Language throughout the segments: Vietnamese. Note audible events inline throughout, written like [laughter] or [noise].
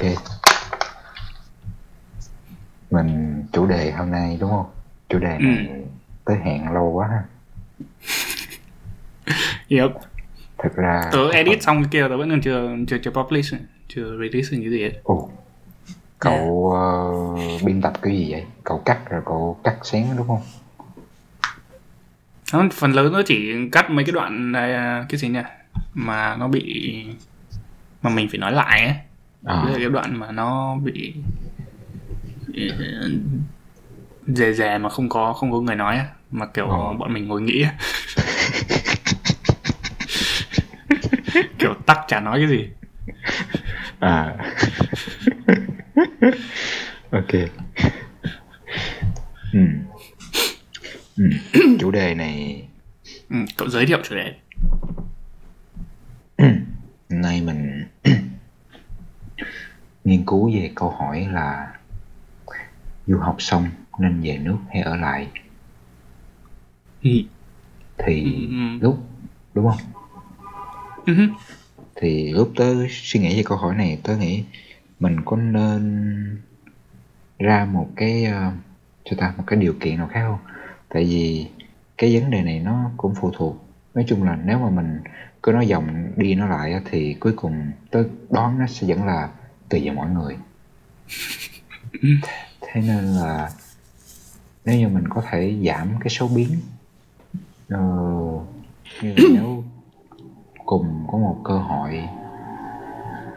ok. Mình chủ đề hôm nay đúng không? Chủ đề này Ừ. tới hẹn lâu quá ha. [laughs] Yep. thực ra Tớ edit xong cái kia tớ vẫn còn chưa chưa chưa publish, chưa release cái gì hết. Ồ, cậu ờ, biên tập cái gì vậy? Cậu cắt rồi cậu cắt xén đúng không? Nó phần lớn nó chỉ cắt mấy cái đoạn này, à, cái gì nhỉ? Mà nó bị mà mình phải nói lại ấy. À, cái đoạn mà nó bị ờ, dè dè mà không có không có người nói mà kiểu Ờ. bọn mình ngồi nghĩ [laughs] kiểu tắc chả nói cái gì à. [laughs] ok ừ. Ừ. chủ đề này ừ, cậu giới thiệu chủ đề hôm nay mình nghiên cứu về câu hỏi là du học xong nên về nước hay ở lại Ừ. thì Ừ. lúc đúng không Ừ thì lúc tớ suy nghĩ về câu hỏi này tớ nghĩ mình có nên ra một cái cho ta một cái điều kiện nào khác không tại vì cái vấn đề này nó cũng phụ thuộc nói chung là nếu mà mình cứ nói dòng đi nói lại thì cuối cùng tớ đoán nó sẽ vẫn là tùy vào mỗi người thế nên là nếu như mình có thể giảm cái số biến ờ, như [coughs] nếu cùng có một cơ hội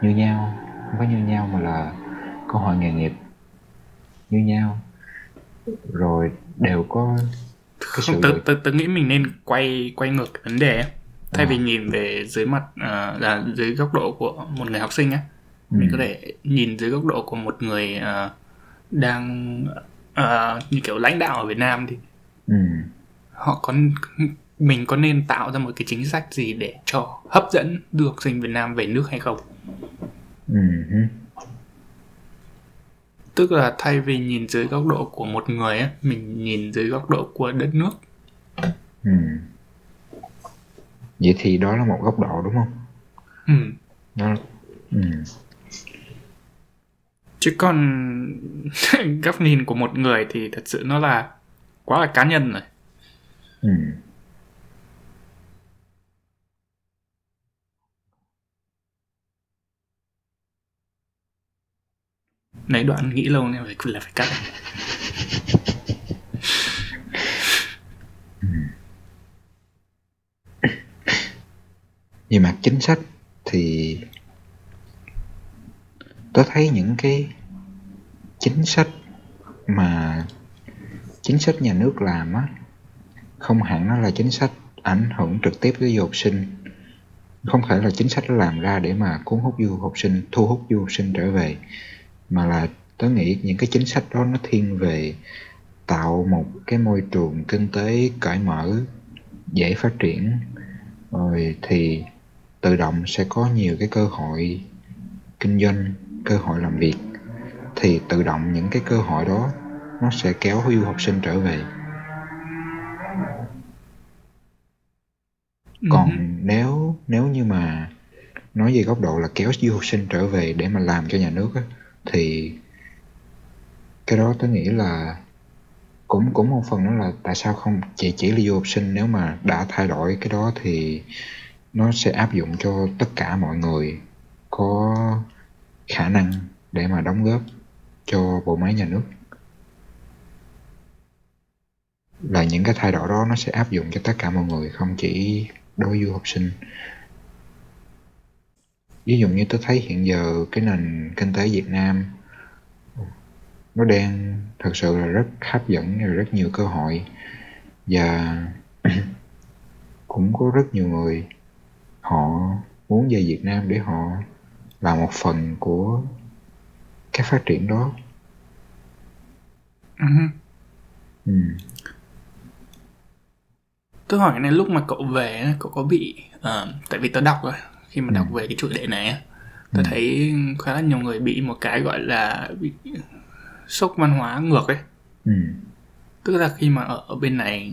như nhau không phải như nhau mà là cơ hội nghề nghiệp như nhau rồi đều có cái không sự tớ, tớ, tớ nghĩ mình nên quay quay ngược vấn đề ấy. thay À. vì nhìn về dưới mặt ờ, là dưới góc độ của một người học sinh á Ừ. mình có thể nhìn dưới góc độ của một người ờ, đang ờ, như kiểu lãnh đạo ở Việt Nam thì ừ. họ có mình có nên tạo ra một cái chính sách gì để cho hấp dẫn du học sinh Việt Nam về nước hay không Ừ. tức là thay vì nhìn dưới góc độ của một người á mình nhìn dưới góc độ của đất nước Ừ. vậy thì đó là một góc độ đúng không ừ. ừ. Chứ còn [laughs] góc nhìn của một người thì thật sự nó là quá là cá nhân rồi. Ừ. lấy đoạn nghĩ lâu nên phải là phải cắt. Về mặt chính sách thì tôi thấy những cái chính sách mà chính sách nhà nước làm á, không hẳn nó là chính sách ảnh hưởng trực tiếp tới du học sinh. Không phải là chính sách nó làm ra để mà cuốn hút du học sinh, thu hút du học sinh trở về, mà là tớ nghĩ những cái chính sách đó nó thiên về tạo một cái môi trường kinh tế cởi mở, dễ phát triển. Rồi thì tự động sẽ có nhiều cái cơ hội kinh doanh cơ hội làm việc thì tự động những cái cơ hội đó nó sẽ kéo du học sinh trở về còn Ừ. nếu nếu như mà nói về góc độ là kéo du học sinh trở về để mà làm cho nhà nước á, thì cái đó tôi nghĩ là cũng cũng một phần đó là tại sao không chỉ chỉ là du học sinh nếu mà đã thay đổi cái đó thì nó sẽ áp dụng cho tất cả mọi người có khả năng để mà đóng góp cho bộ máy nhà nước. Là những cái thay đổi đó nó sẽ áp dụng cho tất cả mọi người, không chỉ đối với du học sinh. Ví dụ như tôi thấy hiện giờ cái nền kinh tế Việt Nam nó đang thật sự là rất hấp dẫn và rất nhiều cơ hội. Và [clears throat] cũng có rất nhiều người họ muốn về Việt Nam để họ là một phần của cái phát triển đó Ừ. ừ. Tôi hỏi này lúc mà cậu về cậu có bị ờ, tại vì tớ đọc rồi khi mà đọc Ừ. về cái chủ đề này tớ Ừ. thấy khá là nhiều người bị một cái gọi là bị sốc văn hóa ngược ấy. Ừ. Tức là khi mà ở, ở bên này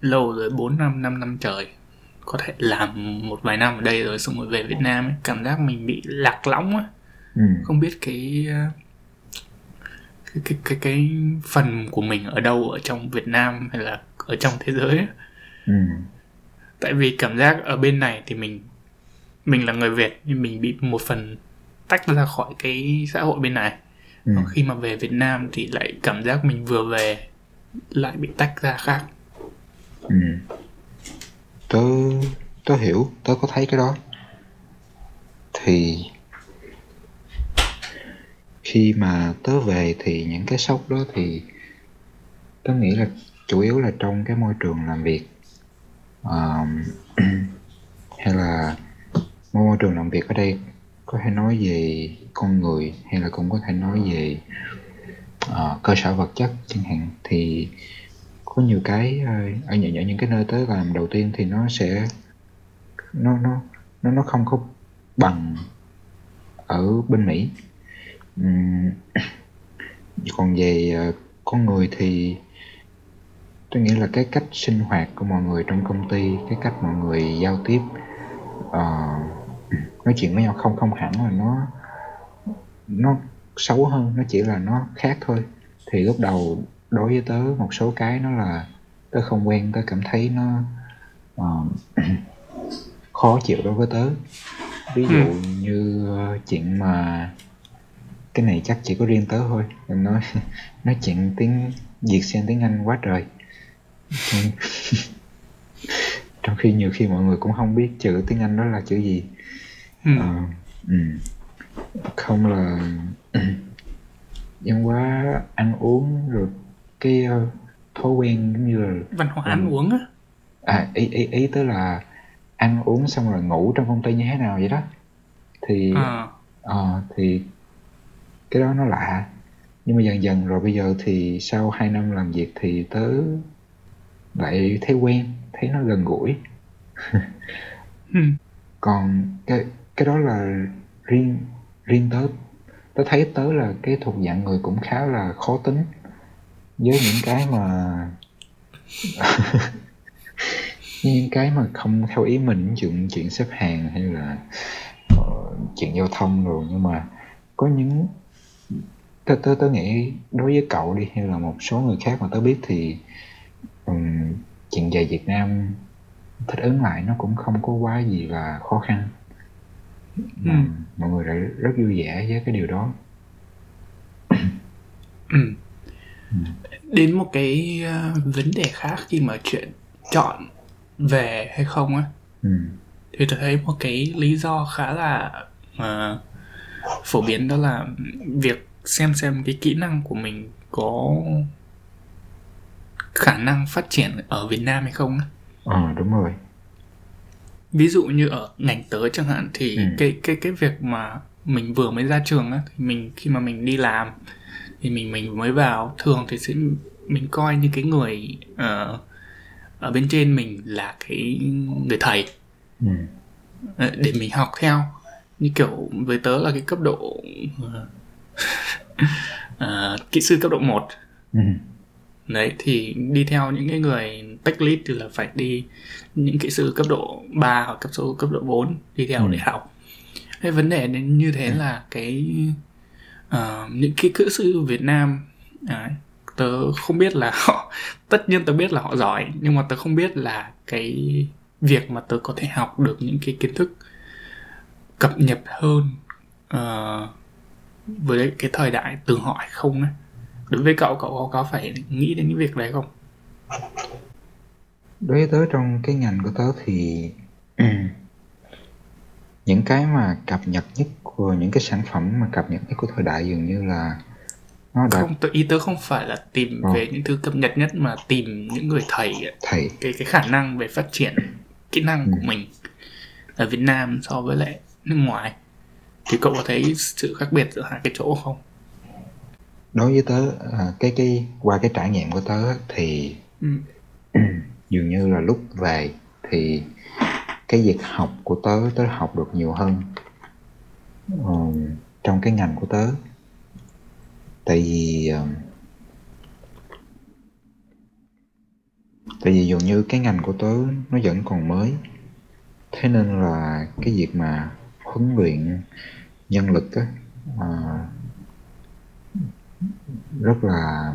lâu rồi 4 năm 5 năm trời có thể làm một vài năm ở đây rồi xong rồi về Việt Nam ấy, cảm giác mình bị lạc lõng á. ừ. Không biết cái cái cái cái, cái phần của mình ở đâu ở trong Việt Nam hay là ở trong thế giới ấy. ừ. Tại vì cảm giác ở bên này thì mình mình là người Việt nhưng mình bị một phần tách ra khỏi cái xã hội bên này. Ừ. Còn khi mà về Việt Nam thì lại cảm giác mình vừa về lại bị tách ra khác. Ừ tớ tớ hiểu tớ có thấy cái đó. Thì khi mà tớ về thì những cái sốc đó thì tớ nghĩ là chủ yếu là trong cái môi trường làm việc Ờm, [clears throat] hay là môi trường làm việc ở đây có thể nói về con người hay là cũng có thể nói về uh, cơ sở vật chất chẳng hạn. Thì có nhiều cái à, ở những, ở những cái nơi tới làm đầu tiên thì nó sẽ nó nó nó nó không có bằng ở bên Mỹ. Uhm, còn về à, con người thì tôi nghĩ là cái cách sinh hoạt của mọi người trong công ty cái cách mọi người giao tiếp uh, nói chuyện với nhau không không hẳn là nó nó xấu hơn nó chỉ là nó khác thôi. Thì lúc đầu đối với tớ một số cái nó là tớ không quen tớ cảm thấy nó ờ, [clears throat] khó chịu đối với tớ ví dụ Ừ. như ờ, chuyện mà cái này chắc chỉ có riêng tớ thôi em nói [laughs] nói chuyện tiếng Việt sang tiếng Anh quá trời [laughs] trong, khi nhiều khi mọi người cũng không biết chữ tiếng Anh đó là chữ gì ừ. Ờ, ừ. không là [clears throat] văn hóa ăn uống rồi cái ờ, thói quen giống như là văn hóa ăn uống á. À ý ý ý tới là ăn uống xong rồi ngủ trong công ty như thế nào vậy đó. Thì Ờ. ờ, thì cái đó nó lạ. Nhưng mà dần dần rồi bây giờ thì sau 2 năm làm việc thì tớ lại thấy quen thấy nó gần gũi. Ừ. còn cái cái đó là riêng riêng tớ. Tớ thấy tớ là cái thuộc dạng người cũng khá là khó tính với những cái mà [laughs] những cái mà không theo ý mình chuyện chuyện xếp hàng hay là ờ, chuyện giao thông rồi nhưng mà có những tớ, tớ, tớ nghĩ đối với cậu đi hay là một số người khác mà tớ biết thì ừm, chuyện về Việt Nam thích ứng lại nó cũng không có quá gì là khó khăn mà Ừ. mọi người lại rất vui vẻ với cái điều đó Ừ. Đến một cái ờ, vấn đề khác khi mà chuyện chọn về hay không á ừ. thì tôi thấy một cái lý do khá là ờ, phổ biến đó là việc xem xem cái kỹ năng của mình có khả năng phát triển ở Việt Nam hay không á. ờ đúng rồi ví dụ như ở ngành tớ chẳng hạn thì Ừ. cái cái cái việc mà mình vừa mới ra trường á thì mình khi mà mình đi làm thì mình mình mới vào thường thì sẽ mình coi như cái người ờ, ở bên trên mình là cái người thầy ừ. ờ, để mình học theo như kiểu với tớ là cái cấp độ ờ, [laughs] kỹ sư cấp độ 1 Ừ. đấy thì đi theo những cái người tech lead thì là phải đi những kỹ sư cấp độ 3 hoặc cấp số cấp độ 4 đi theo Ừ. để học cái vấn đề đến như thế là cái Ờ, những cái kỹ sư Việt Nam đấy, tớ không biết là họ [laughs] tất nhiên tớ biết là họ giỏi nhưng mà tớ không biết là cái việc mà tớ có thể học được những cái kiến thức cập nhật hơn uh, với cái thời đại từ họ hay không ấy đối với cậu cậu có, có phải nghĩ đến những việc đấy không? Đối với tớ trong cái ngành của tớ thì [clears throat] những cái mà cập nhật nhất của những cái sản phẩm mà cập nhật nhất của thời đại dường như là nó đã không tớ, ý tớ không phải là tìm Ờ. về những thứ cập nhật nhất mà tìm những người thầy ấy, thầy cái cái khả năng về phát triển kỹ năng của Ừ. mình ở Việt Nam so với lại nước ngoài thì cậu có thấy sự khác biệt giữa hai cái chỗ không đối với tớ à, cái cái qua cái trải nghiệm của tớ thì ừ. [clears throat] dường như là lúc về thì cái việc học của tớ tớ học được nhiều hơn um, trong cái ngành của tớ. Tại vì um, tại vì dường như cái ngành của tớ nó vẫn còn mới. Thế nên là cái việc mà huấn luyện nhân lực á à, rất là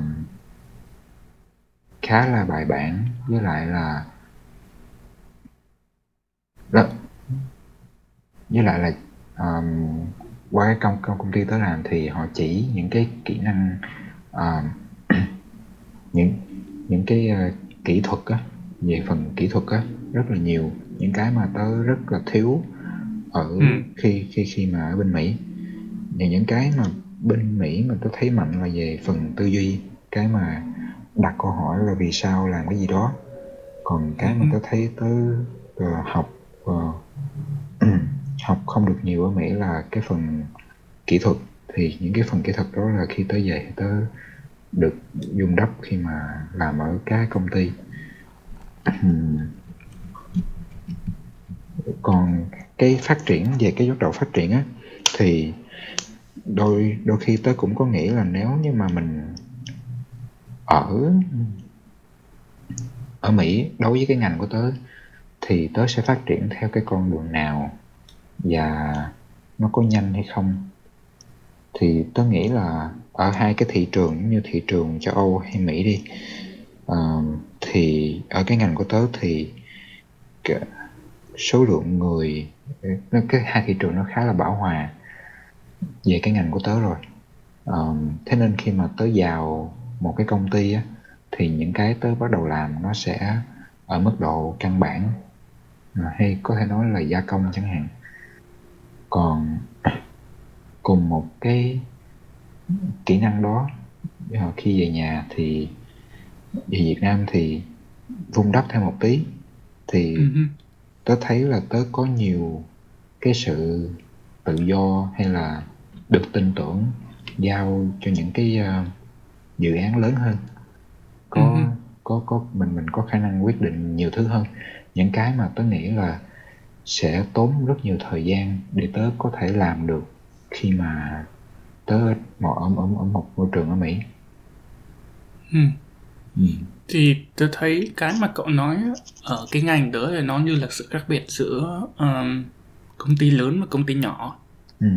khá là bài bản. Với lại là đó. Với lại là um, qua cái công công công ty tớ làm thì họ chỉ những cái kỹ năng um, [coughs] những những cái uh, kỹ thuật á về phần kỹ thuật á rất là nhiều. Những cái mà tớ rất là thiếu ở ừ. khi khi khi mà ở bên Mỹ. Và những cái mà bên Mỹ mà tớ thấy mạnh là về phần tư duy. Cái mà đặt câu hỏi là vì sao làm cái gì đó. Còn cái mà Ừ. tớ thấy tớ uh, học uh, [clears throat] học không được nhiều ở Mỹ là cái phần kỹ thuật. Thì những cái phần kỹ thuật đó là khi tới về tớ được dùng đắp khi mà làm ở các công ty. [clears throat] Còn cái phát triển về cái góc độ phát triển á thì đôi đôi khi tớ cũng có nghĩ là nếu như mà mình ở ở Mỹ đối với cái ngành của tớ thì tớ sẽ phát triển theo cái con đường nào và nó có nhanh hay không. Thì tớ nghĩ là ở hai cái thị trường như thị trường châu Âu hay Mỹ đi uh, thì ở cái ngành của tớ thì cái số lượng người nó cái hai thị trường nó khá là bão hòa về cái ngành của tớ rồi. Um, thế nên khi mà tớ vào một cái công ty á thì những cái tớ bắt đầu làm nó sẽ ở mức độ căn bản hay có thể nói là gia công chẳng hạn còn cùng một cái kỹ năng đó ờ, khi về nhà thì về Việt Nam thì vun đắp thêm một tí thì Ừ. hứ. tớ thấy là tớ có nhiều cái sự tự do hay là được tin tưởng giao cho những cái ờ, dự án lớn hơn có Ừ. có có mình mình có khả năng quyết định nhiều thứ hơn những cái mà tớ nghĩ là sẽ tốn rất nhiều thời gian để tớ có thể làm được khi mà tớ một ở, ở, ở một môi trường ở Mỹ Ừ. ừ. thì tôi thấy cái mà cậu nói ở cái ngành đó là nó như là sự khác biệt giữa um, công ty lớn và công ty nhỏ Ừ.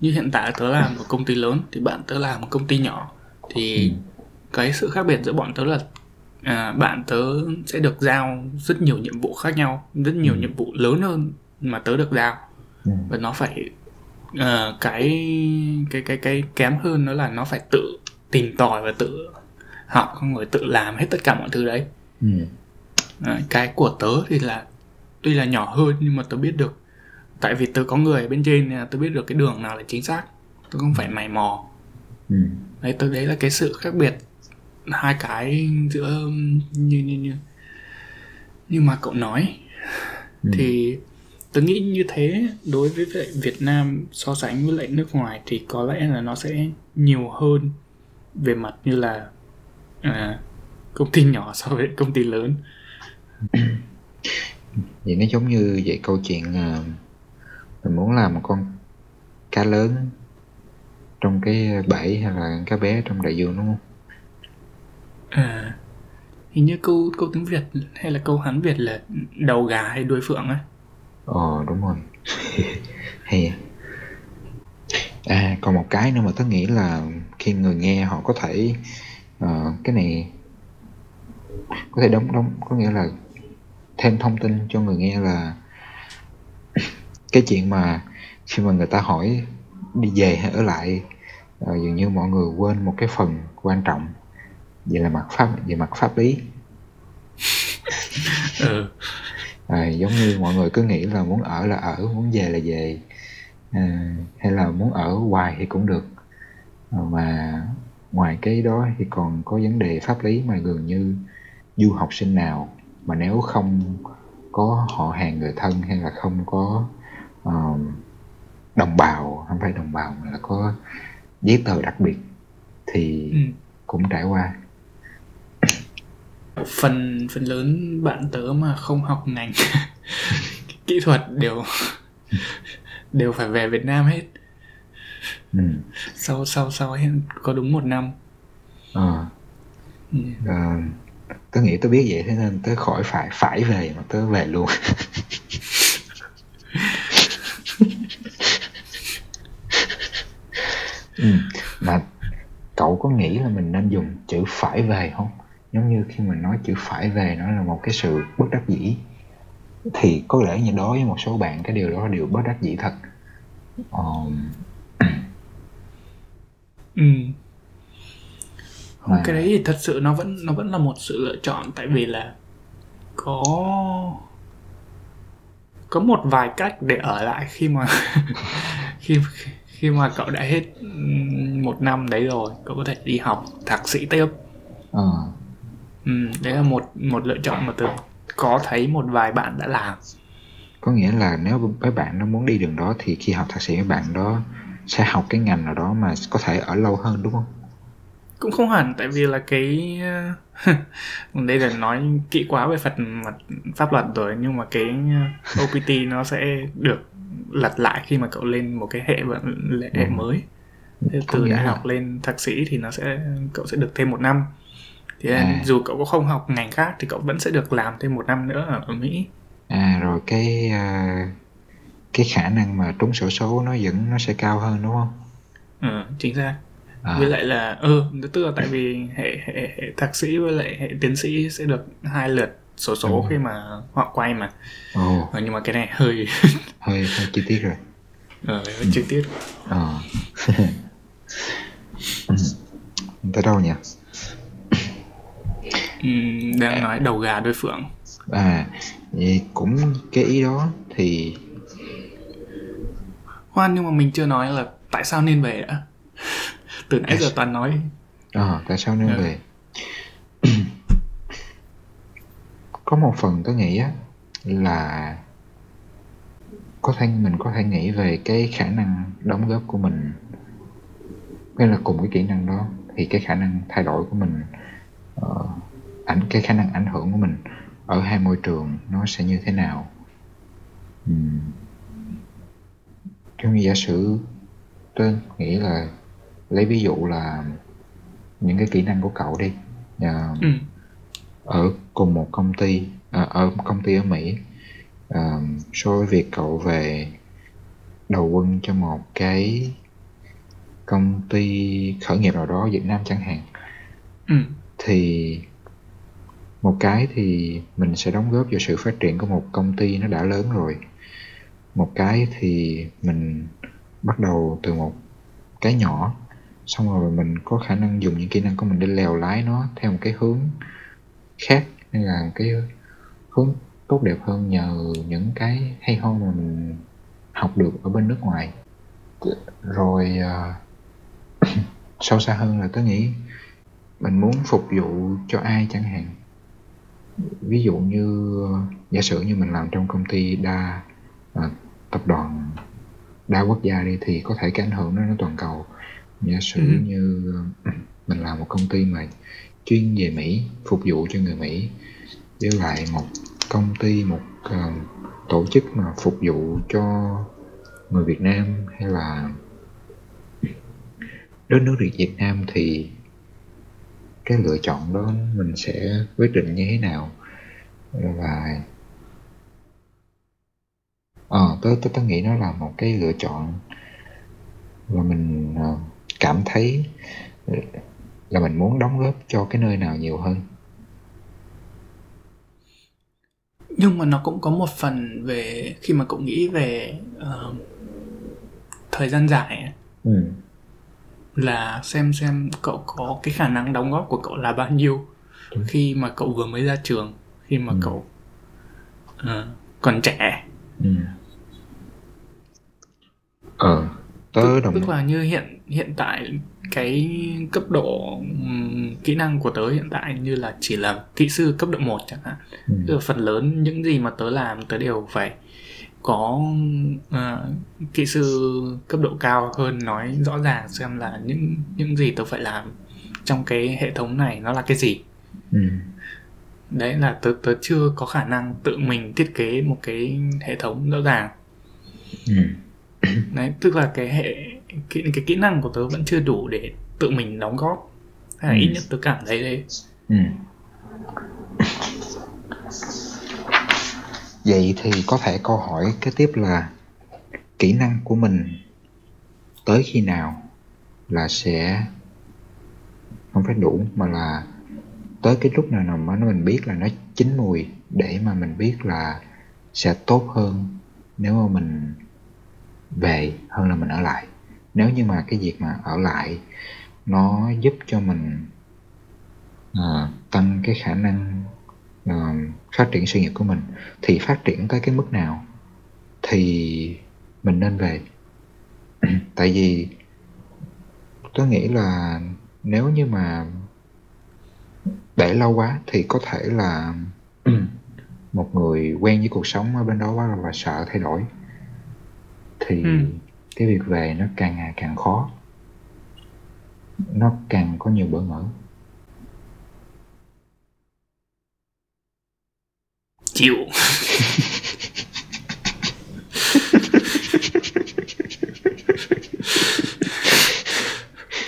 như hiện tại tớ làm ở công ty lớn thì bạn tớ làm ở công ty nhỏ thì Ừ. cái sự khác biệt giữa bọn tớ là à, bạn tớ sẽ được giao rất nhiều nhiệm vụ khác nhau rất nhiều Ừ. nhiệm vụ lớn hơn mà tớ được giao Ừ. và nó phải ờ, cái cái cái cái kém hơn đó là nó phải tự tìm tòi và tự học xong rồi tự làm hết tất cả mọi thứ đấy Ừ. Đấy, cái của tớ thì là tuy là nhỏ hơn nhưng mà tớ biết được tại vì tớ có người ở bên trên nên là tớ biết được cái đường nào là chính xác tớ không phải mày mò Ừ. đấy tớ đấy là cái sự khác biệt hai cái giữa như như như. Như mà cậu nói Ừ. thì tớ nghĩ như thế đối với lại Việt Nam so sánh với lại nước ngoài thì có lẽ là nó sẽ nhiều hơn về mặt như là à, công ty nhỏ so với công ty lớn. [coughs] Vậy nó giống như vậy câu chuyện ờ, mình muốn làm một con cá lớn trong cái bể hay là cá bé trong đại dương đúng không à, hình như câu câu tiếng Việt hay là câu Hán Việt là đầu gà hay đuôi phượng ấy Ờ đúng rồi. [laughs] Hay à. à còn một cái nữa mà tớ nghĩ là khi người nghe họ có thể uh, cái này có thể đóng đóng có nghĩa là thêm thông tin cho người nghe là cái chuyện mà khi mà người ta hỏi đi về hay ở lại uh, dường như mọi người quên một cái phần quan trọng về là mặt pháp về mặt pháp lý ừ. à, giống như mọi người cứ nghĩ là muốn ở là ở muốn về là về à, hay là muốn ở hoài thì cũng được à, mà ngoài cái đó thì còn có vấn đề pháp lý mà gần như du học sinh nào mà nếu không có họ hàng người thân hay là không có um, đồng bào không phải đồng bào mà là có giấy tờ đặc biệt thì Ừ. cũng trải qua phần phần lớn bạn tớ mà không học ngành [laughs] kỹ thuật đều [laughs] đều phải về Việt Nam hết ừ. sau sau sau ấy có đúng một năm Ờ. Ừ. Ờ, tớ nghĩ tớ biết vậy thế nên tớ khỏi phải phải về mà tớ về luôn [laughs] Ừm, mà cậu có nghĩ là mình nên dùng chữ phải về không Giống như khi mình nói chữ phải về nó là một cái sự bất đắc dĩ, thì có lẽ như đối với một số bạn cái điều đó là điều bất đắc dĩ thật. Ừm. Không, [clears throat] Mà cái đấy thì thật sự nó vẫn nó vẫn là một sự lựa chọn tại vì là có có một vài cách để ở lại khi mà [laughs] khi khi mà cậu đã hết một năm đấy rồi, cậu có thể đi học thạc sĩ tiếp. Ờ. Ừm, đấy là một một lựa chọn mà tớ có thấy một vài bạn đã làm. Có nghĩa là nếu mấy bạn nó muốn đi đường đó thì khi học thạc sĩ mấy bạn đó sẽ học cái ngành nào đó mà có thể ở lâu hơn, đúng không? Cũng không hẳn tại vì là cái [laughs] đây là nói kỹ quá về phần mặt pháp luật rồi nhưng mà cái OPT nó sẽ được lật lại khi mà cậu lên một cái hệ hệ Ừm. mới. Thế từ đại là học lên thạc sĩ thì nó sẽ cậu sẽ được thêm một năm. Thì À. dù cậu có không học ngành khác thì cậu vẫn sẽ được làm thêm một năm nữa ở, Mỹ. à, rồi cái, a, cái khả năng mà trúng xổ số nó vẫn nó sẽ cao hơn, đúng không? Ừ, chính xác. À. Với lại là ừ, tức là tại vì hệ hệ hệ thạc sĩ với lại hệ tiến sĩ sẽ được hai lượt xổ số Ừm. khi mà họ quay mà. Ồ, Ờ, nhưng mà cái này hơi [laughs] hơi hơi chi tiết rồi. ờ, hơi chi tiết. Ờ. [laughs] Ừm. Tới đâu nhỉ? Ừm, đang nói đầu gà đuôi phượng. À, vậy cũng cái ý đó thì Khoan nhưng mà mình chưa nói là tại sao nên về đã. [laughs] Từ nãy giờ toàn nói ờ, tại sao nên Ừ. về? [clears throat] Có một phần tớ nghĩ á là có thể mình có thể nghĩ về cái khả năng đóng góp của mình. Hay là cùng cái kỹ năng đó thì cái khả năng thay đổi của mình, ờ, ảnh cái khả năng ảnh hưởng của mình ở hai môi trường nó sẽ như thế nào? Giống như giả sử tớ nghĩ là lấy ví dụ là những cái kỹ năng của cậu đi, ờ, Ừm. ở cùng một công ty, ờ, ở công ty ở Mỹ, ờ, so với việc cậu về đầu quân cho một cái công ty khởi nghiệp nào đó Việt Nam chẳng hạn. Ừm. Thì một cái thì mình sẽ đóng góp vào sự phát triển của một công ty nó đã lớn rồi. Một cái thì mình bắt đầu từ một cái nhỏ, xong rồi mình có khả năng dùng những kỹ năng của mình để lèo lái nó theo một cái hướng khác, hay là cái hướng tốt đẹp hơn nhờ những cái hay ho mà mình học được ở bên nước ngoài. Rồi, uh, [coughs] sâu xa hơn là tôi nghĩ mình muốn phục vụ cho ai chẳng hạn. Ví dụ như, giả sử như mình làm trong công ty đa, ờ, tập đoàn đa quốc gia đi thì có thể cái ảnh hưởng đó nó toàn cầu. Giả sử Ừm. như, [clears throat] mình làm một công ty mà chuyên về Mỹ, phục vụ cho người Mỹ, với lại một công ty, một, ờ, tổ chức mà phục vụ cho người Việt Nam hay là đất nước Việt Nam thì cái lựa chọn đó mình sẽ quyết định như thế nào? Và ờ, tớ tớ tớ nghĩ nó là một cái lựa chọn và mình, ờ, cảm thấy, ờ, là mình muốn đóng góp cho cái nơi nào nhiều hơn. Nhưng mà nó cũng có một phần về khi mà cậu nghĩ về, ờ, thời gian dài Ừm. Là xem xem cậu có cái khả năng đóng góp của cậu là bao nhiêu Đúng. khi mà cậu vừa mới ra trường, khi mà Ừm. cậu, ờ, còn trẻ. Ừm. Ờ, tớ Tức đồng tức là như hiện hiện tại cái cấp độ, ừm, kỹ năng của tớ hiện tại như là chỉ là kỹ sư cấp độ 1 chẳng hạn. Ừm. Tức là phần lớn những gì mà tớ làm tớ đều phải có, ờ, kỹ sư cấp độ cao hơn nói rõ ràng xem là những những gì tớ phải làm trong cái hệ thống này nó là cái gì. Ừm. Đấy là tớ tớ chưa có khả năng tự mình thiết kế một cái hệ thống rõ ràng. Ừm. [coughs] Đấy, tức là cái hệ cái cái kỹ năng của tớ vẫn chưa đủ để tự mình đóng góp. Hay là ít nhất tớ cảm thấy thế. Ừm. Vậy thì có thể câu hỏi kế tiếp là kỹ năng của mình tới khi nào là sẽ không phải đủ mà là tới cái lúc nào mà mình biết là nó chín mùi để mà mình biết là sẽ tốt hơn nếu mà mình về hơn là mình ở lại. Nếu như mà cái việc mà ở lại nó giúp cho mình à, tăng cái khả năng uh, phát triển sự nghiệp của mình thì phát triển tới cái mức nào thì mình nên về. [clears throat] Tại vì tôi nghĩ là nếu như mà để lâu quá thì có thể là [clears throat] một người quen với cuộc sống ở bên đó quá và sợ thay đổi thì ừ. cái việc về nó càng ngày càng khó. Nó càng có nhiều bỡ ngỡ chịu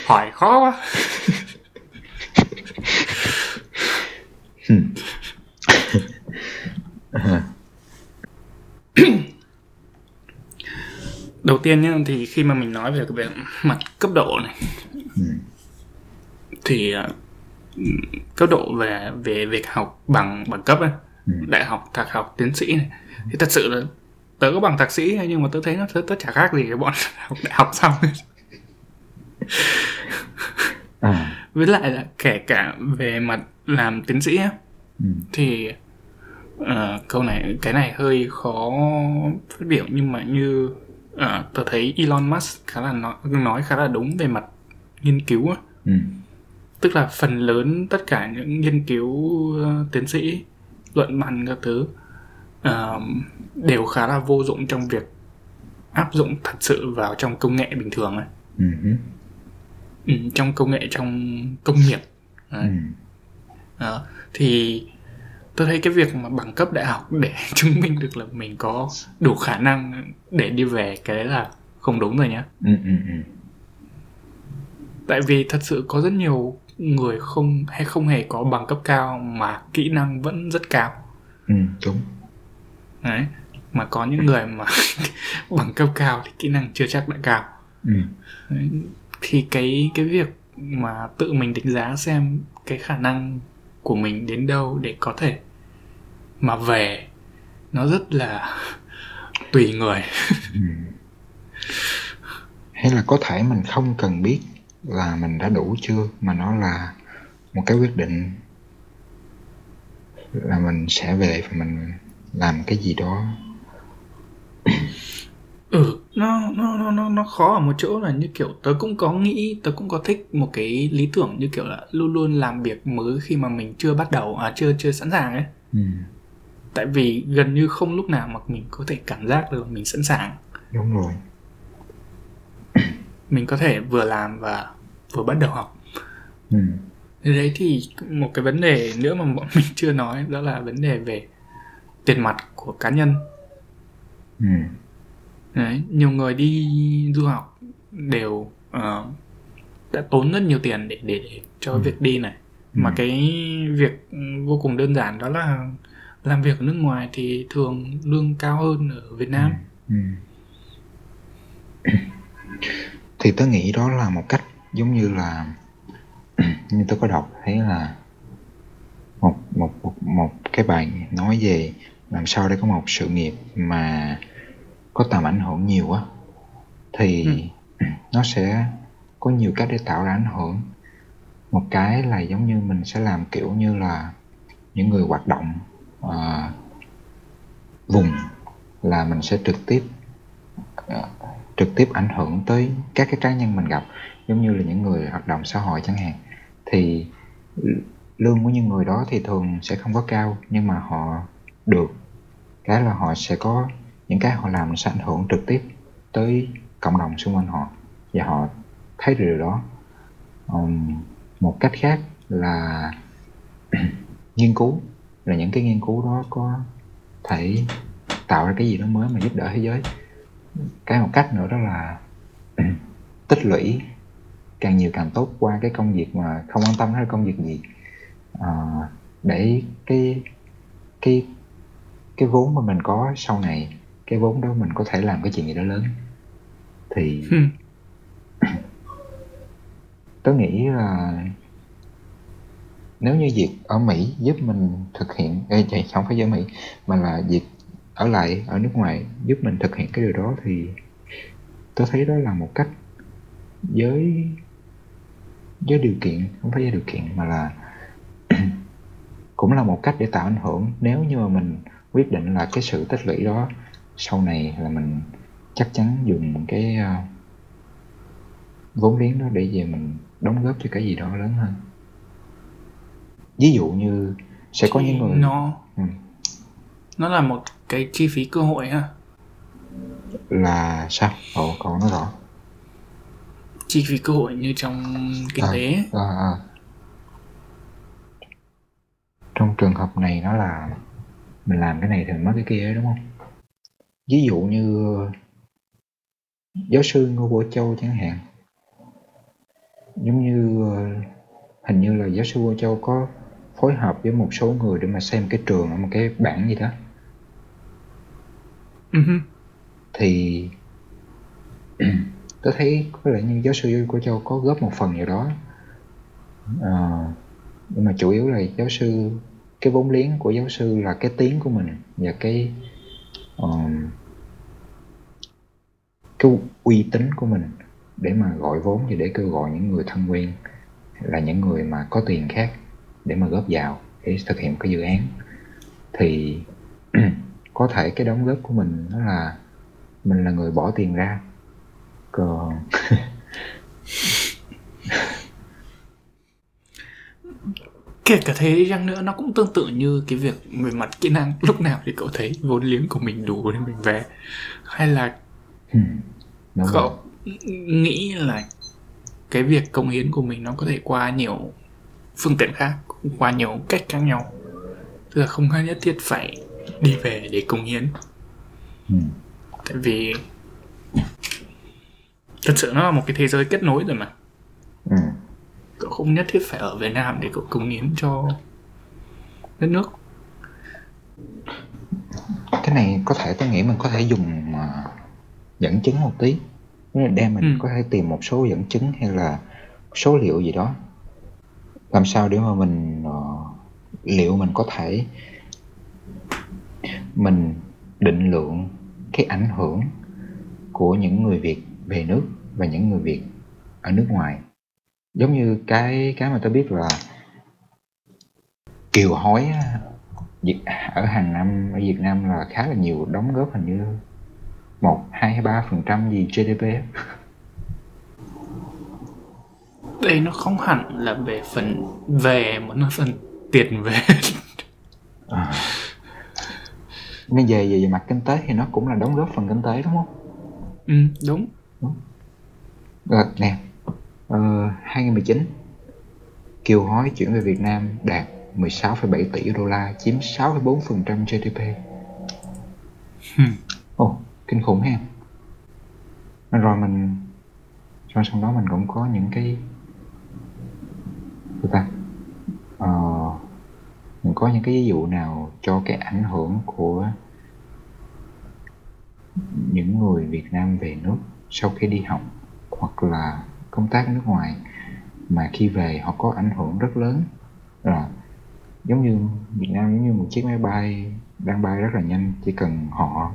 hỏi khó quá [coughs] đầu tiên nhá thì khi mà mình nói về cái mặt cấp độ này ừ. thì uh, cấp độ về về việc học bằng bằng cấp ấy. Đại học thạc học tiến sĩ này thì thật sự là tớ có bằng thạc sĩ nhưng mà tớ thấy nó tớ, tớ chả khác gì cái bọn [laughs] học đại học xong à. với lại là kể cả về mặt làm tiến sĩ ấy, ừ. thì uh, câu này cái này hơi khó phát biểu nhưng mà như uh, tớ thấy Elon Musk khá là nói, nói khá là đúng về mặt nghiên cứu ấy. Ừ. tức là phần lớn tất cả những nghiên cứu uh, tiến sĩ luận bàn các thứ uh, đều khá là vô dụng trong việc áp dụng thật sự vào trong công nghệ bình thường ấy. Ừ. Ừ, trong công nghệ trong công nghiệp Đấy. Ừ. Đó. thì tôi thấy cái việc mà bằng cấp đại học để [laughs] chứng minh được là mình có đủ khả năng để đi về cái đấy là không đúng rồi nhá ừ, ừ, ừ. tại vì thật sự có rất nhiều người không hay không hề có bằng cấp cao mà kỹ năng vẫn rất cao ừ, đúng đấy mà có những người mà [laughs] bằng cấp cao thì kỹ năng chưa chắc đã cao ừ. đấy. thì cái cái việc mà tự mình đánh giá xem cái khả năng của mình đến đâu để có thể mà về nó rất là tùy người ừ. hay là có thể mình không cần biết là mình đã đủ chưa? Mà nó là một cái quyết định là mình sẽ về và mình làm cái gì đó. Ừ nó nó nó nó nó khó ở một chỗ là như kiểu tớ cũng có nghĩ tớ cũng có thích một cái lý tưởng như kiểu là luôn luôn làm việc mới khi mà mình chưa bắt đầu à chưa chưa sẵn sàng ấy. Ừ. tại vì gần như không lúc nào mà mình có thể cảm giác được mình sẵn sàng. Đúng rồi mình có thể vừa làm và vừa bắt đầu học ừ. đấy thì một cái vấn đề nữa mà bọn mình chưa nói đó là vấn đề về tiền mặt của cá nhân ừ Đấy, nhiều người đi du học đều uh, đã tốn rất nhiều tiền để để, để cho ừ. việc đi này ừ. mà cái việc vô cùng đơn giản đó là làm việc ở nước ngoài thì thường lương cao hơn ở Việt Nam ừ. Ừ. thì tớ nghĩ đó là một cách giống như là [clears throat] như tôi có đọc thấy là một một một, một cái bài nói về làm sao để có một sự nghiệp mà có tầm ảnh hưởng nhiều á thì ừ. [clears throat] nó sẽ có nhiều cách để tạo ra ảnh hưởng một cái là giống như mình sẽ làm kiểu như là những người hoạt động uh, vùng là mình sẽ trực tiếp uh, trực tiếp ảnh hưởng tới các cái cá nhân mình gặp giống như là những người hoạt động xã hội chẳng hạn thì lương của những người đó thì thường sẽ không có cao nhưng mà họ được. Cái là họ sẽ có những cái họ làm sẽ ảnh hưởng trực tiếp tới cộng đồng xung quanh họ và họ thấy được điều đó. Um, một cách khác là [clears throat] nghiên cứu là những cái nghiên cứu đó có thể tạo ra cái gì đó mới mà giúp đỡ thế giới cái một cách nữa đó là [clears throat] tích lũy càng nhiều càng tốt qua cái công việc mà không quan tâm đến công việc gì. À, để cái cái cái vốn mà mình có sau này cái vốn đó mình có thể làm cái chuyện gì đó lớn. Thì [clears throat] tớ nghĩ là nếu như việc ở Mỹ giúp mình thực hiện ê, chạy không phải ở Mỹ mà là việc ở lại ở nước ngoài giúp mình thực hiện cái điều đó thì tôi thấy đó là một cách với với điều kiện không phải với điều kiện mà là [clears throat] cũng là một cách để tạo ảnh hưởng. Nếu như mà mình quyết định là cái sự tích lũy đó sau này là mình chắc chắn dùng cái uh, vốn liếng đó để về mình đóng góp cho cái gì đó lớn hơn. Ví dụ như sẽ có những người nó ừ, nó là một cái chi phí cơ hội ha? Là sao? Ồ cậu nói rõ. Chi phí cơ hội như trong kinh À. tế. à, à. trong trường hợp này nó là mình làm cái này thì mình mất cái kia ấy, đúng không? Ví dụ như giáo sư Ngô Bổ Châu chẳng hạn. Giống như ờ, hình như là giáo sư Ngô Châu có phối hợp với một số người để mà xem cái trường một cái bảng gì đó Ừ Thì [clears throat] tôi thấy có lẽ như giáo sư của châu có góp một phần gì đó. À, nhưng mà chủ yếu là giáo sư cái vốn liếng của giáo sư là cái tiếng của mình và cái ờm, cái uy tín của mình để mà gọi vốn và để kêu gọi những người thân quen là những người mà có tiền khác để mà góp vào để thực hiện cái dự án. Thì [clears throat] có thể cái đóng góp của mình đó là mình là người bỏ tiền ra. Còn [laughs] kể cả thế chăng nữa nó cũng tương tự như cái việc về mặt kỹ năng. Lúc nào thì cậu thấy vốn liếng của mình đủ để mình về hay là hmm, đúng rồi. cậu nghĩ là cái việc công hiến của mình nó có thể qua nhiều phương tiện khác qua nhiều cách khác nhau? Tức là không nhất thiết phải đi về để công hiến. Hmm, tại vì thật sự nó là một cái thế giới kết nối rồi mà. Hmm, cậu không nhất thiết phải ở Việt Nam để cậu cống hiến cho đất nước. Cái này có thể tôi nghĩ mình có thể dùng mà dẫn chứng một tí. Đem mình Ừ. có thể tìm một số dẫn chứng hay là số liệu gì đó. Làm sao để mà mình ờ, liệu mình có thể mình định lượng cái ảnh hưởng của những người Việt về nước và những người Việt ở nước ngoài. Giống như cái cái mà tôi biết là kiều hối ở hàng năm ở Việt Nam là khá là nhiều đóng góp hình như một hai ba phần trăm gì GDP đây nó không hẳn là về phần về mà nó phần tiền về. À. nên về, về về mặt kinh tế thì nó cũng là đóng góp phần kinh tế đúng không? Ừ, đúng. Rồi, nè. Ờ, 2019 kiều hối chuyển về Việt Nam đạt 16,7 tỷ đô la chiếm 6,4% GDP Hmm. Ồ, kinh khủng ha. Rồi mình xong sau đó mình cũng có những cái Sao ta? Ờ, mình có những cái ví dụ nào cho cái ảnh hưởng của những người Việt Nam về nước sau khi đi học hoặc là công tác nước ngoài mà khi về họ có ảnh hưởng rất lớn? Là giống như Việt Nam giống như một chiếc máy bay đang bay rất là nhanh, chỉ cần họ,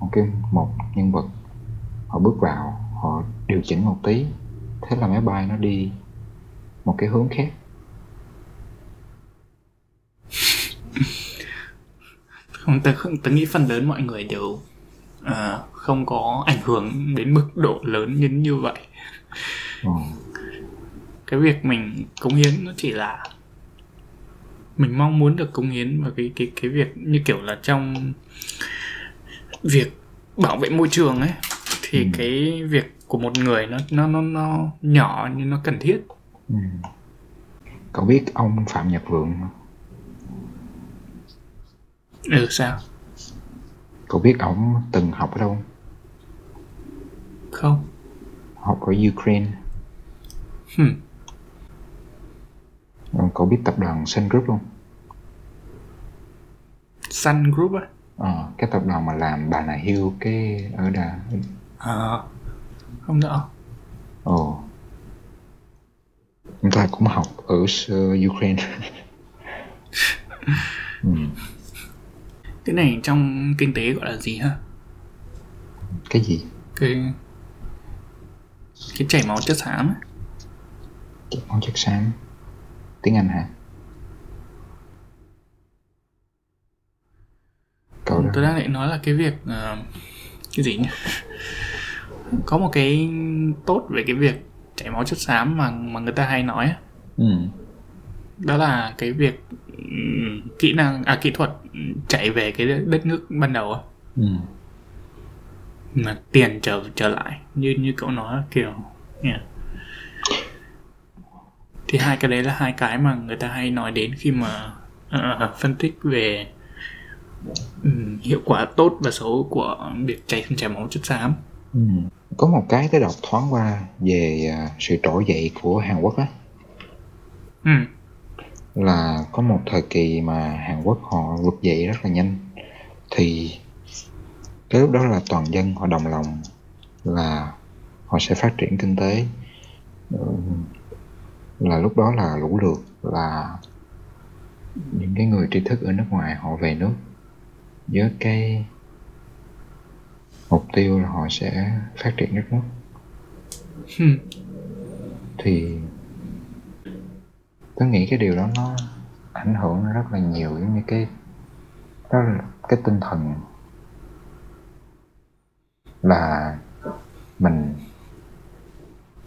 một cái, một nhân vật họ bước vào, họ điều chỉnh một tí, thế là máy bay nó đi một cái hướng khác. Không tớ, không, tớ nghĩ phần lớn mọi người đều ờ, không có ảnh hưởng đến mức độ lớn như như vậy ừ. cái việc mình cống hiến nó chỉ là mình mong muốn được cống hiến vào cái cái cái việc như kiểu là trong việc bảo vệ môi trường ấy thì Ừ. cái việc của một người nó nó nó nó nhỏ nhưng nó cần thiết Ừ. cậu biết ông Phạm Nhật Vượng không? Ừ sao? Cậu biết ông từng học ở đâu không? không. Học ở Ukraine. Hmm. Ờ, cậu biết tập đoàn Sun Group không? Sun Group á? Ờ, cái tập đoàn mà làm bà nà Hill cái ở đà à, không rõ ồ. Người ta cũng học ở Ukraine. [laughs] Ừ. cái này trong kinh tế gọi là gì ha cái gì? Cái cái chảy máu chất xám chảy máu chất xám. Tiếng Anh hả? Cậu tôi đang định nói là cái việc uh, cái gì nhỉ? Có một cái tốt về cái việc chảy máu chất xám mà mà người ta hay nói ừ. Đó là cái việc kỹ năng à kỹ thuật chạy về cái đất nước ban đầu ừ. mà tiền trở trở lại như như cậu nói kiểu yeah. thì hai cái đấy là hai cái mà người ta hay nói đến khi mà uh, phân tích về um, hiệu quả tốt và xấu của việc chảy chảy máu chất xám ừ. có một cái tôi đọc thoáng qua về uh, sự trỗi dậy của Hàn Quốc á ừ là có một thời kỳ mà Hàn Quốc họ vực dậy rất là nhanh. Thì cái lúc đó là toàn dân họ đồng lòng là họ sẽ phát triển kinh tế. Là lúc đó là lũ lượt là những cái người tri thức ở nước ngoài họ về nước với cái mục tiêu là họ sẽ phát triển đất nước. Thì tôi nghĩ cái điều đó nó ảnh hưởng rất là nhiều giống như cái đó là cái tinh thần. Là mình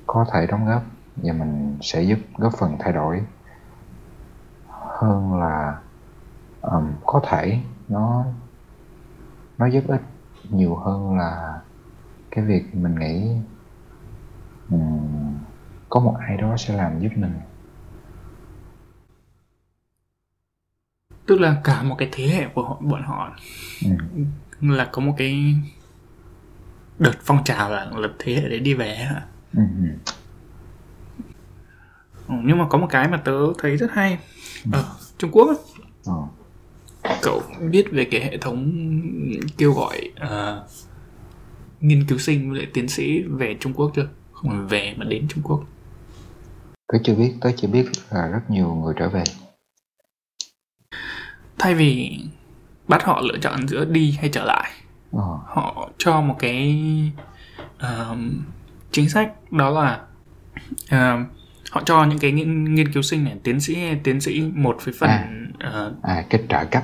có thể đóng góp và mình sẽ giúp góp phần thay đổi hơn là um, có thể nó nó giúp ích nhiều hơn là cái việc mình nghĩ um, có một ai đó sẽ làm giúp mình. Tức là cả một cái thế hệ của họ, bọn họ ừ. là có một cái đợt phong trào là lập thế hệ đấy đi về hả ừ. ừ. nhưng mà có một cái mà tớ thấy rất hay ở Trung Quốc ấy, ừ. cậu biết về cái hệ thống kêu gọi uh, nghiên cứu sinh với lại tiến sĩ về Trung Quốc chưa không phải về mà đến Trung Quốc tớ chưa biết tớ chỉ biết là rất nhiều người trở về thay vì bắt họ lựa chọn giữa đi hay trở lại ờ. họ cho một cái uh, chính sách đó là uh, họ cho những cái nghiên, nghiên cứu sinh này tiến sĩ tiến sĩ một với phần à, uh, à cái trợ cấp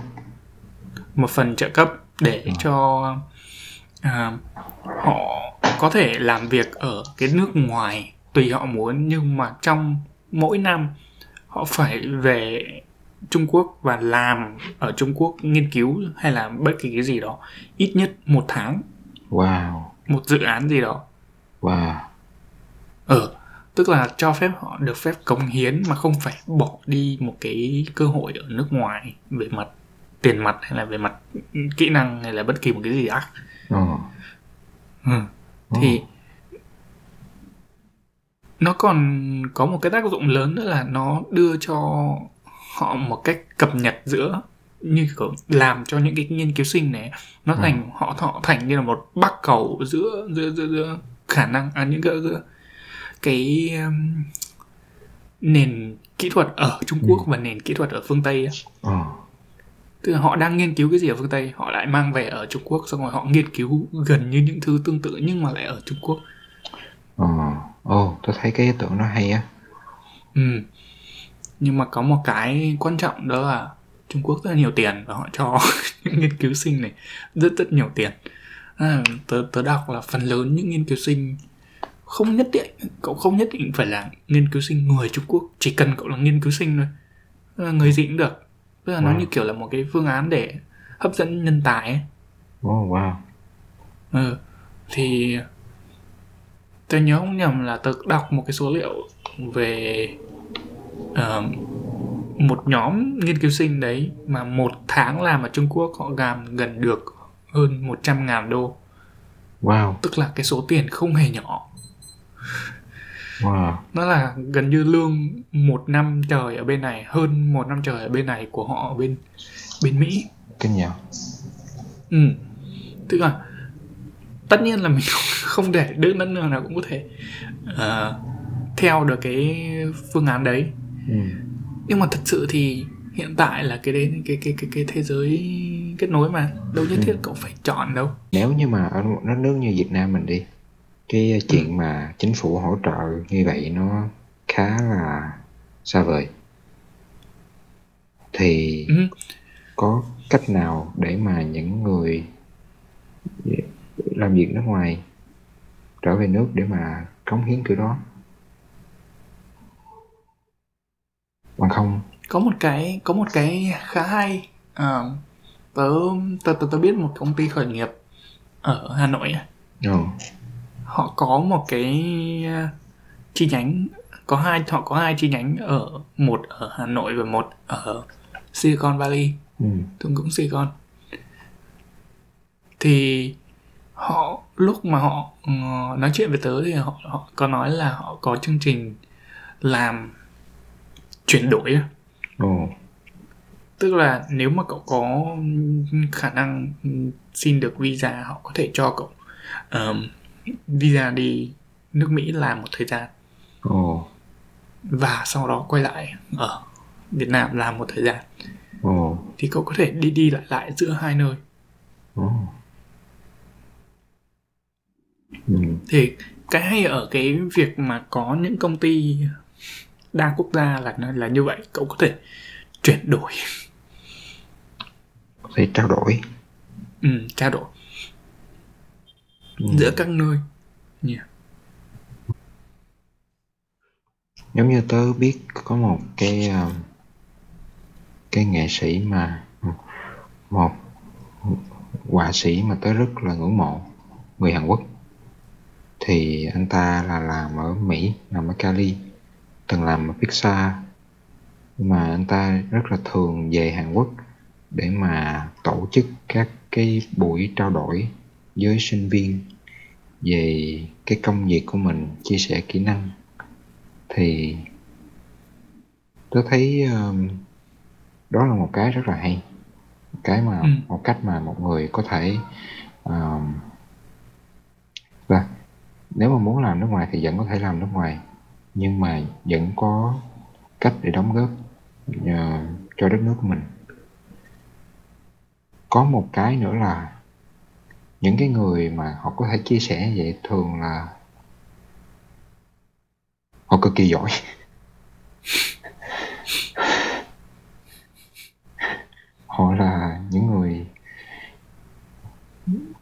một phần trợ cấp để ừ. cho uh, họ có thể làm việc ở cái nước ngoài tùy họ muốn nhưng mà trong mỗi năm họ phải về Trung Quốc và làm ở Trung Quốc nghiên cứu hay là bất kỳ cái gì đó ít nhất một tháng. Wow. Một dự án gì đó. Wow. Ờ, tức là cho phép họ được phép cống hiến mà không phải bỏ đi một cái cơ hội ở nước ngoài về mặt tiền mặt hay là về mặt kỹ năng hay là bất kỳ một cái gì khác. Ờ. Ừ. Thì nó còn có một cái tác dụng lớn nữa là nó đưa cho họ một cách cập nhật giữa như kiểu làm cho những cái nghiên cứu sinh này nó thành ừ. họ họ thành như là một bắc cầu giữa giữa giữa, giữa khả năng à những cái giữa cái um, nền kỹ thuật ở Trung Quốc ừ. và nền kỹ thuật ở phương Tây ấy. Ừ. Tức là họ đang nghiên cứu cái gì ở phương Tây họ lại mang về ở Trung Quốc xong rồi họ nghiên cứu gần như những thứ tương tự nhưng mà lại ở Trung Quốc. Ồ, oh, tôi thấy cái ý tưởng nó hay á. Ừ nhưng mà có một cái quan trọng đó là Trung Quốc rất là nhiều tiền và họ cho [laughs] những nghiên cứu sinh này rất rất nhiều tiền à, tớ, tớ đọc là phần lớn những nghiên cứu sinh không nhất định cậu không nhất định phải là nghiên cứu sinh người Trung Quốc chỉ cần cậu là nghiên cứu sinh thôi là người gì cũng được tức là wow. nó như kiểu là một cái phương án để hấp dẫn nhân tài ấy. Oh, wow. Ừ, thì tôi nhớ không nhầm là tớ đọc một cái số liệu về uh, một nhóm nghiên cứu sinh đấy mà một tháng làm ở Trung Quốc họ làm gần được hơn 100 ngàn đô. Wow. Tức là cái số tiền không hề nhỏ. Wow. Nó là gần như lương một năm trời ở bên này hơn một năm trời ở bên này của họ ở bên bên Mỹ. Kinh nhỉ? Ừ. Tức là tất nhiên là mình không, để đứa nâng nào cũng có thể uh, theo được cái phương án đấy ừ. nhưng mà thật sự thì hiện tại là cái đấy cái cái cái cái thế giới kết nối mà đâu nhất thiết cậu phải chọn đâu nếu như mà ở một đất nước như Việt Nam mình đi cái chuyện mà chính phủ hỗ trợ như vậy nó khá là xa vời thì ừ. có cách nào để mà những người làm việc nước ngoài trở về nước để mà cống hiến kiểu đó bằng không? Có một cái có một cái khá hay. À, tớ, tớ tớ tớ biết một công ty khởi nghiệp ở Hà Nội ừ. họ có một cái ờ, chi nhánh có hai họ có hai chi nhánh ở một ở Hà Nội và một ở Silicon Valley. Ừ. thung cũng Silicon. Thì họ lúc mà họ ờ, nói chuyện với tớ thì họ họ có nói là họ có chương trình làm chuyển đổi. Ồ. tức là nếu mà cậu có khả năng xin được visa họ có thể cho cậu um, visa đi nước Mỹ làm một thời gian Ồ. và sau đó quay lại ở Việt Nam làm một thời gian Ồ. thì cậu có thể đi đi lại lại giữa hai nơi Ồ. Ừ. thì cái hay ở cái việc mà có những công ty đa quốc gia là là như vậy cậu có thể chuyển đổi. Có thể trao đổi. Ừ, trao đổi. Ừ. giữa các nơi. Yeah. giống như tớ biết có một cái uh, cái nghệ sĩ mà một họa sĩ mà tớ rất là ngưỡng mộ người Hàn Quốc. Thì anh ta là làm ở Mỹ làm ở Cali từng làm ở Pixar. Nhưng mà anh ta rất là thường về Hàn Quốc để mà tổ chức các cái buổi trao đổi với sinh viên về cái công việc của mình chia sẻ kỹ năng. Thì tôi thấy um, đó là một cái rất là hay. Một cái mà Ừ. một cách mà một người có thể um, là nếu mà muốn làm nước ngoài thì vẫn có thể làm nước ngoài nhưng mà vẫn có cách để đóng góp uh, cho đất nước của mình. Có một cái nữa là những cái người mà họ có thể chia sẻ vậy thường là họ cực kỳ giỏi. [laughs] Họ là những người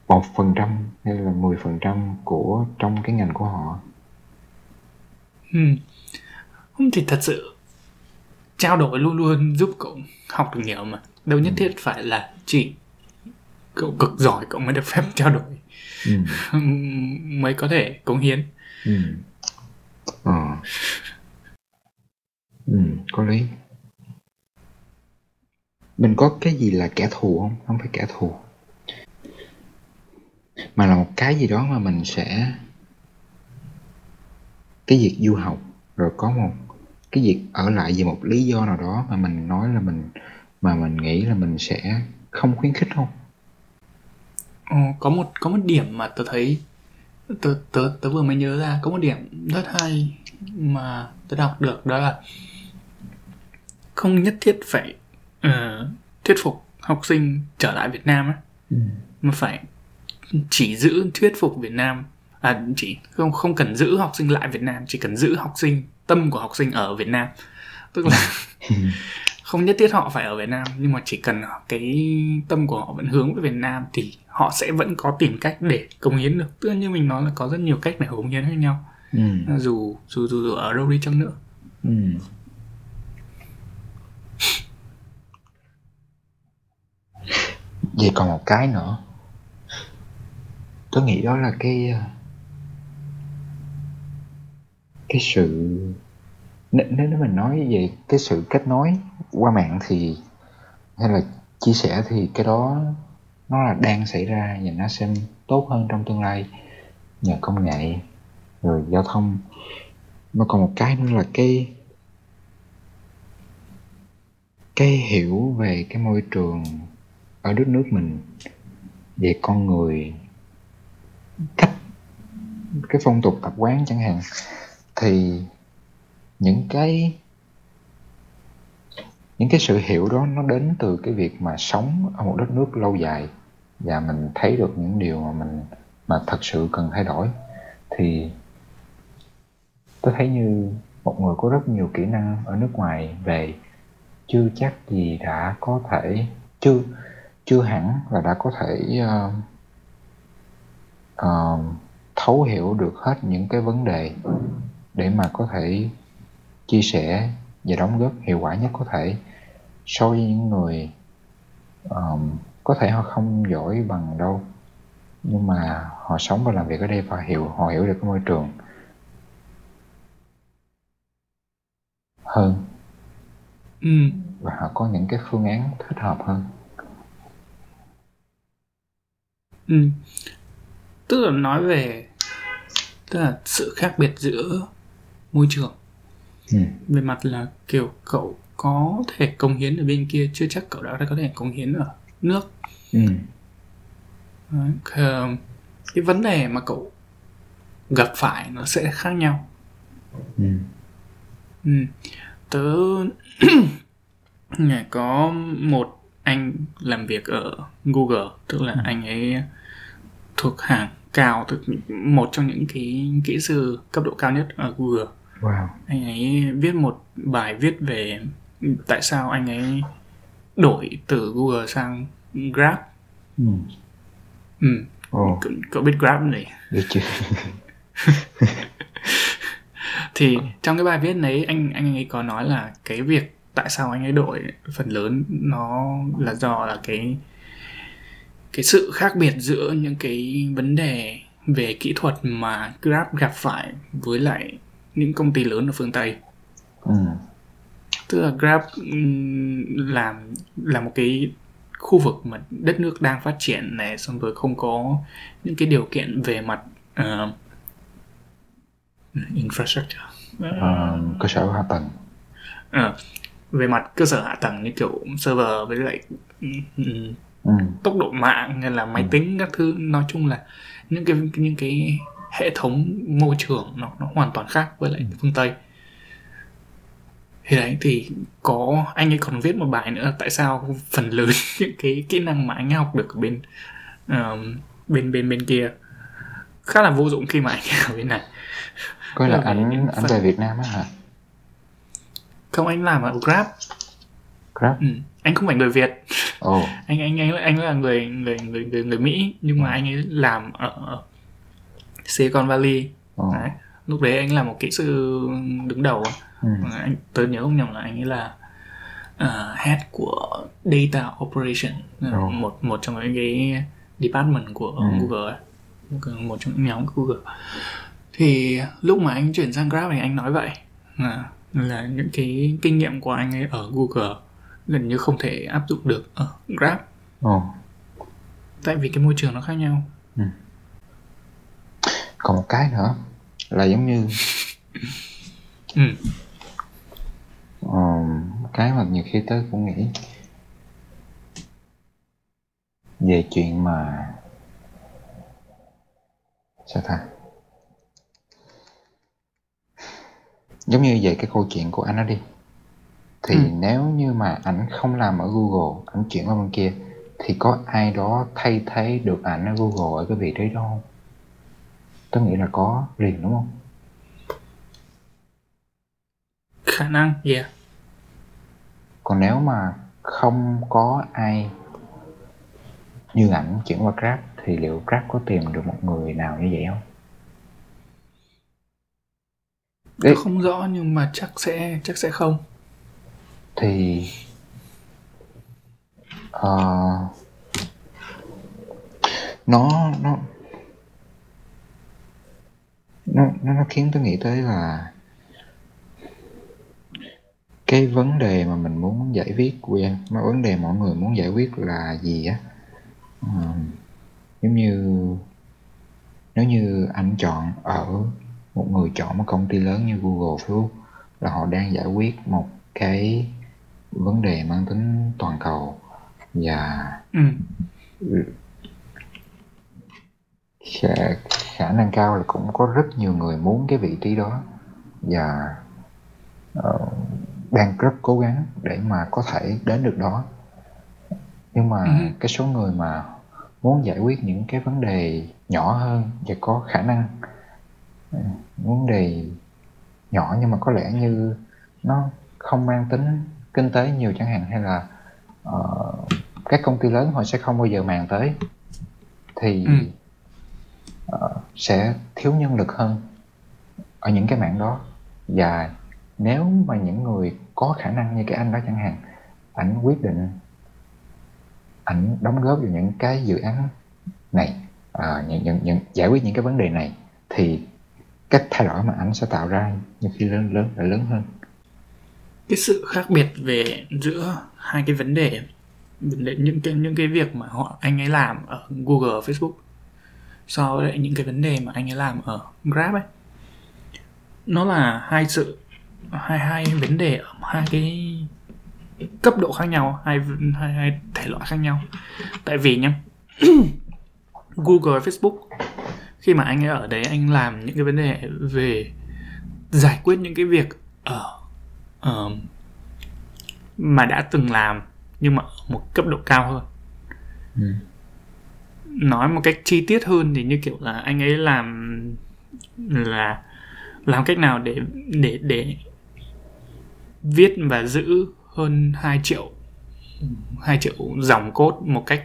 một phần trăm hay là mười phần trăm của trong cái ngành của họ ừ. không thì thật sự trao đổi luôn luôn giúp cậu học được nhiều mà đâu nhất thiết phải là chỉ cậu cực giỏi cậu mới được phép [laughs] trao đổi ừ. [laughs] mới có thể cống hiến Ừ. Ờ. Ừ, có lý. Mình có cái gì là kẻ thù không? Không phải kẻ thù. Mà là một cái gì đó mà mình sẽ cái việc du học rồi có một cái việc ở lại vì một lý do nào đó mà mình nói là mình mà mình nghĩ là mình sẽ không khuyến khích không? Ờ, có một có một điểm mà tớ thấy tớ tớ tớ vừa mới nhớ ra có một điểm rất hay mà tớ đọc được đó là không nhất thiết phải ờ, thuyết phục học sinh trở lại Việt Nam á Ừ. mà phải chỉ giữ thuyết phục Việt Nam à chỉ không không cần giữ học sinh lại Việt Nam chỉ cần giữ học sinh tâm của học sinh ở Việt Nam. Tức là [laughs] không nhất thiết họ phải ở Việt Nam nhưng mà chỉ cần cái tâm của họ vẫn hướng về Việt Nam thì họ sẽ vẫn có tìm cách để cống hiến được. Tức là như mình nói là có rất nhiều cách để cống hiến khác nhau. Ừ. dù dù dù, dù ở đâu đi chăng nữa. Ừ. Vậy còn một cái nữa. Tôi nghĩ đó là cái cái sự Nếu nếu mình nói về cái sự kết nối qua mạng thì, Hay là chia sẻ thì cái đó Nó là đang xảy ra và nó sẽ tốt hơn trong tương lai. Nhờ công nghệ Rồi giao thông. Mà còn một cái nữa là cái cái hiểu về cái môi trường ở đất nước mình về con người, cách, cái phong tục tập quán chẳng hạn thì những cái những cái sự hiểu đó nó đến từ cái việc mà sống ở một đất nước lâu dài và mình thấy được những điều mà mình mà thật sự cần thay đổi. Thì tôi thấy như một người có rất nhiều kỹ năng ở nước ngoài về chưa chắc gì đã có thể chưa chưa hẳn là đã có thể uh, uh, thấu hiểu được hết những cái vấn đề để mà có thể chia sẻ và đóng góp hiệu quả nhất có thể so với những người um, có thể họ không giỏi bằng đâu nhưng mà họ sống và làm việc ở đây và hiểu họ hiểu được cái môi trường hơn ừ. và họ có những cái phương án thích hợp hơn ừ. tức là nói về tức là sự khác biệt giữa môi trường ừ. về mặt là kiểu cậu có thể cống hiến ở bên kia chưa chắc cậu đã có thể cống hiến ở nước ừ. Đấy, cái vấn đề mà cậu gặp phải nó sẽ khác nhau ừ. Ừ. Tớ [clears throat] có một anh làm việc ở Google, tức là ừ. anh ấy thuộc hàng cao, thuộc một trong những cái kỹ sư cấp độ cao nhất ở Google. Wow. Anh ấy viết một bài viết về tại sao anh ấy đổi từ Google sang Grab. Ừ. Ừ. Oh. Cậu biết Grab này? Biết chứ. [laughs] thì trong cái bài viết đấy anh anh ấy có nói là cái việc tại sao anh ấy đổi phần lớn nó là do là cái cái sự khác biệt giữa những cái vấn đề về kỹ thuật mà Grab gặp phải với lại những công ty lớn ở phương Tây. Ừ. Tức là Grab làm là một cái khu vực mà đất nước đang phát triển này xong rồi không có những cái điều kiện về mặt uh, infrastructure uh, cơ sở hạ tầng uh, về mặt cơ sở hạ tầng như kiểu server với lại ừ. tốc độ mạng hay là máy ừ. tính các thứ nói chung là những cái những cái hệ thống môi trường nó nó hoàn toàn khác với lại ừ. phương tây thì đấy thì có anh ấy còn viết một bài nữa tại sao phần lớn [laughs] những cái kỹ năng mà anh ấy học được ở bên uh, bên bên bên kia khá là vô dụng khi mà anh ở bên này có là anh anh về Việt Nam á hả không anh làm ở Grab Grab ừ. anh không phải người Việt oh. [laughs] anh anh anh anh là người người người người người Mỹ nhưng mà ừ. anh ấy làm ở Silicon Valley oh. đấy. lúc đấy anh là một kỹ sư đứng đầu ừ. anh tớ nhớ không nhầm là anh ấy là uh, head của data operation oh. một một trong những cái department của ừ. Google một trong những nhóm của Google thì lúc mà anh chuyển sang Grab thì anh nói vậy là, là những cái kinh nghiệm của anh ấy ở Google gần như không thể áp dụng được ở Grab Ồ. tại vì cái môi trường nó khác nhau ừ. Còn một cái nữa là giống như [laughs] ừ. ờ, cái mà nhiều khi tớ cũng nghĩ về chuyện mà sao ta giống như về cái câu chuyện của anh đó đi thì ừ. nếu như mà ảnh không làm ở Google ảnh chuyển qua bên kia thì có ai đó thay thế được ảnh ở Google ở cái vị trí đó không tôi nghĩ là có liền đúng không? Khả năng yeah. Còn nếu mà không có ai như ảnh chuyển qua Grab thì liệu Grab có tìm được một người nào như vậy không? Đấy. không rõ nhưng mà chắc sẽ chắc sẽ không. Thì uh, nó nó nó nó khiến tôi nghĩ tới là cái vấn đề mà mình muốn giải quyết quen mà vấn đề mọi người muốn giải quyết là gì á ờ, giống như nếu như anh chọn ở một người chọn một công ty lớn như Google, Facebook là họ đang giải quyết một cái vấn đề mang tính toàn cầu và ừ khả, khả năng cao là cũng có rất nhiều người muốn cái vị trí đó và ờ, đang rất cố gắng để mà có thể đến được đó nhưng mà Ừ. cái số người mà muốn giải quyết những cái vấn đề nhỏ hơn và có khả năng ừ, vấn đề nhỏ nhưng mà có lẽ như nó không mang tính kinh tế nhiều chẳng hạn hay là ờ, các công ty lớn họ sẽ không bao giờ màng tới thì Ừ sẽ thiếu nhân lực hơn ở những cái mảng đó. Và nếu mà những người có khả năng như cái anh đó chẳng hạn ảnh quyết định ảnh đóng góp vào những cái dự án này à, những, những, những giải quyết những cái vấn đề này thì cách thay đổi mà ảnh sẽ tạo ra nhiều khi lớn lớn là lớn hơn. Cái sự khác biệt về giữa hai cái vấn đề vấn đề những cái những cái việc mà họ anh ấy làm ở Google Facebook so với những cái vấn đề mà anh ấy làm ở Grab ấy. Nó là hai sự hai hai vấn đề ở hai cái cấp độ khác nhau hai hai, hai thể loại khác nhau. Tại vì nhá [coughs] Google Facebook khi mà anh ấy ở đấy anh làm những cái vấn đề về giải quyết những cái việc ở uh, mà đã từng làm nhưng mà ở một cấp độ cao hơn. Ừ nói một cách chi tiết hơn thì như kiểu là anh ấy làm là làm cách nào để để để viết và giữ hơn 2 triệu 2 triệu dòng code một cách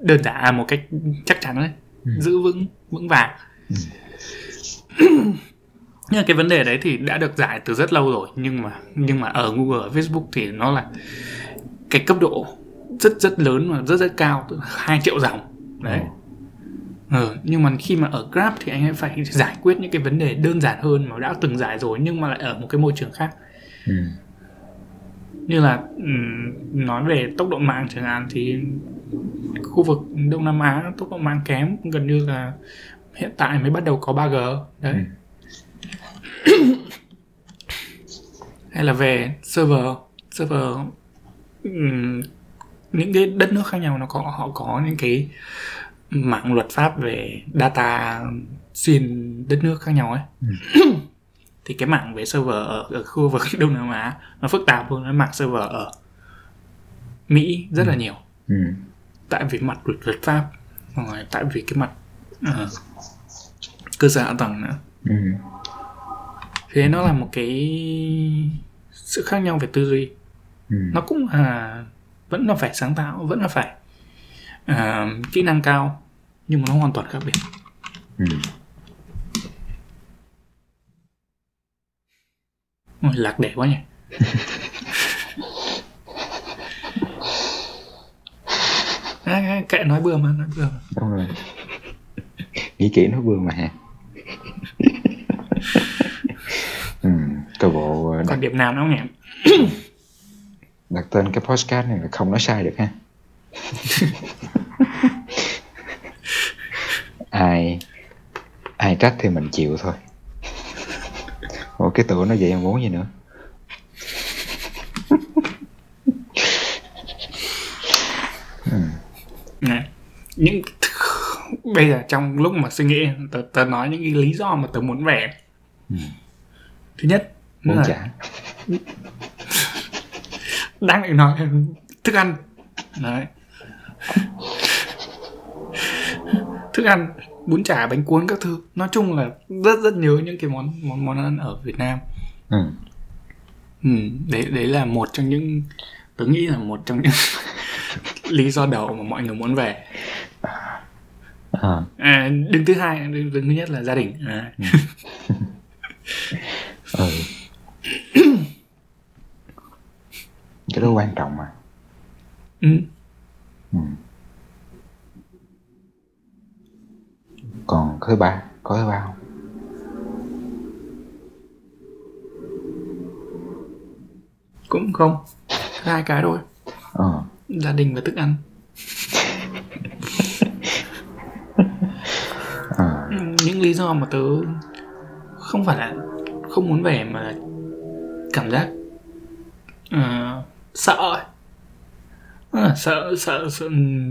đơn giản à, một cách chắc chắn đấy Ừ. giữ vững vững vàng Ừ. [clears throat] nhưng cái vấn đề đấy thì đã được giải từ rất lâu rồi nhưng mà nhưng mà ở Google ở Facebook thì nó là cái cấp độ rất rất lớn và rất rất cao 2 triệu dòng. Đấy. Ừ, nhưng mà khi mà ở Grab thì anh ấy phải giải quyết những cái vấn đề đơn giản hơn mà đã từng giải rồi nhưng mà lại ở một cái môi trường khác. Ừ. như là nói về tốc độ mạng chẳng hạn thì khu vực Đông Nam Á tốc độ mạng kém gần như là hiện tại mới bắt đầu có 3G đấy. [coughs] Hay là về server server những cái đất nước khác nhau nó có họ có những cái mạng luật pháp về data xuyên đất nước khác nhau ấy [clears throat] thì cái mạng về server ở, ở khu vực [laughs] Đông Nam Á nó phức tạp hơn cái mạng server ở Mỹ rất là nhiều Ừ. tại vì mặt luật, luật pháp rồi tại vì cái mặt ờ, cơ sở hạ tầng nữa Ừ. thế nó là một cái sự khác nhau về tư duy Ừ. nó cũng là vẫn là phải sáng tạo vẫn là phải à, kỹ năng cao nhưng mà nó hoàn toàn khác biệt Ừ. Ôi, lạc đề quá nhỉ [laughs] à, kệ nói bừa mà nói bừa mà. đúng rồi nghĩ kỹ nó vừa mà hả [laughs] ừ. coi bộ ờ, đặt, còn điểm nào nó nghẹn [laughs] đặt tên cái podcast này là không nói sai được ha. [laughs] Ai ai trách thì mình chịu thôi. Ủa cái tựa nó vậy em muốn gì nữa? Nè, những bây giờ trong lúc mà suy nghĩ tớ, tớ nói những cái lý do mà tớ muốn về. Thứ nhất muốn là trả [laughs] đang định nói thức ăn. Đấy. Thức ăn bún chả bánh cuốn các thứ. Nói chung là rất rất nhớ những cái món món món ăn ở Việt Nam. Ừ. ừ, đấy đấy là một trong những tớ nghĩ là một trong những [laughs] lý do đầu mà mọi người muốn về. À, à, đứng thứ hai đứng, đứng thứ nhất là gia đình. À. ừ. [laughs] cái đó quan trọng mà. Ừ. ừ. còn thứ ba có thứ ba không? Cũng không. Hai cái thôi. Ờ. Gia đình và thức ăn. Ờ. Những lý do mà tớ không phải là không muốn về mà cảm giác ờ, sợ ấy. Ờ, sợ sợ sợ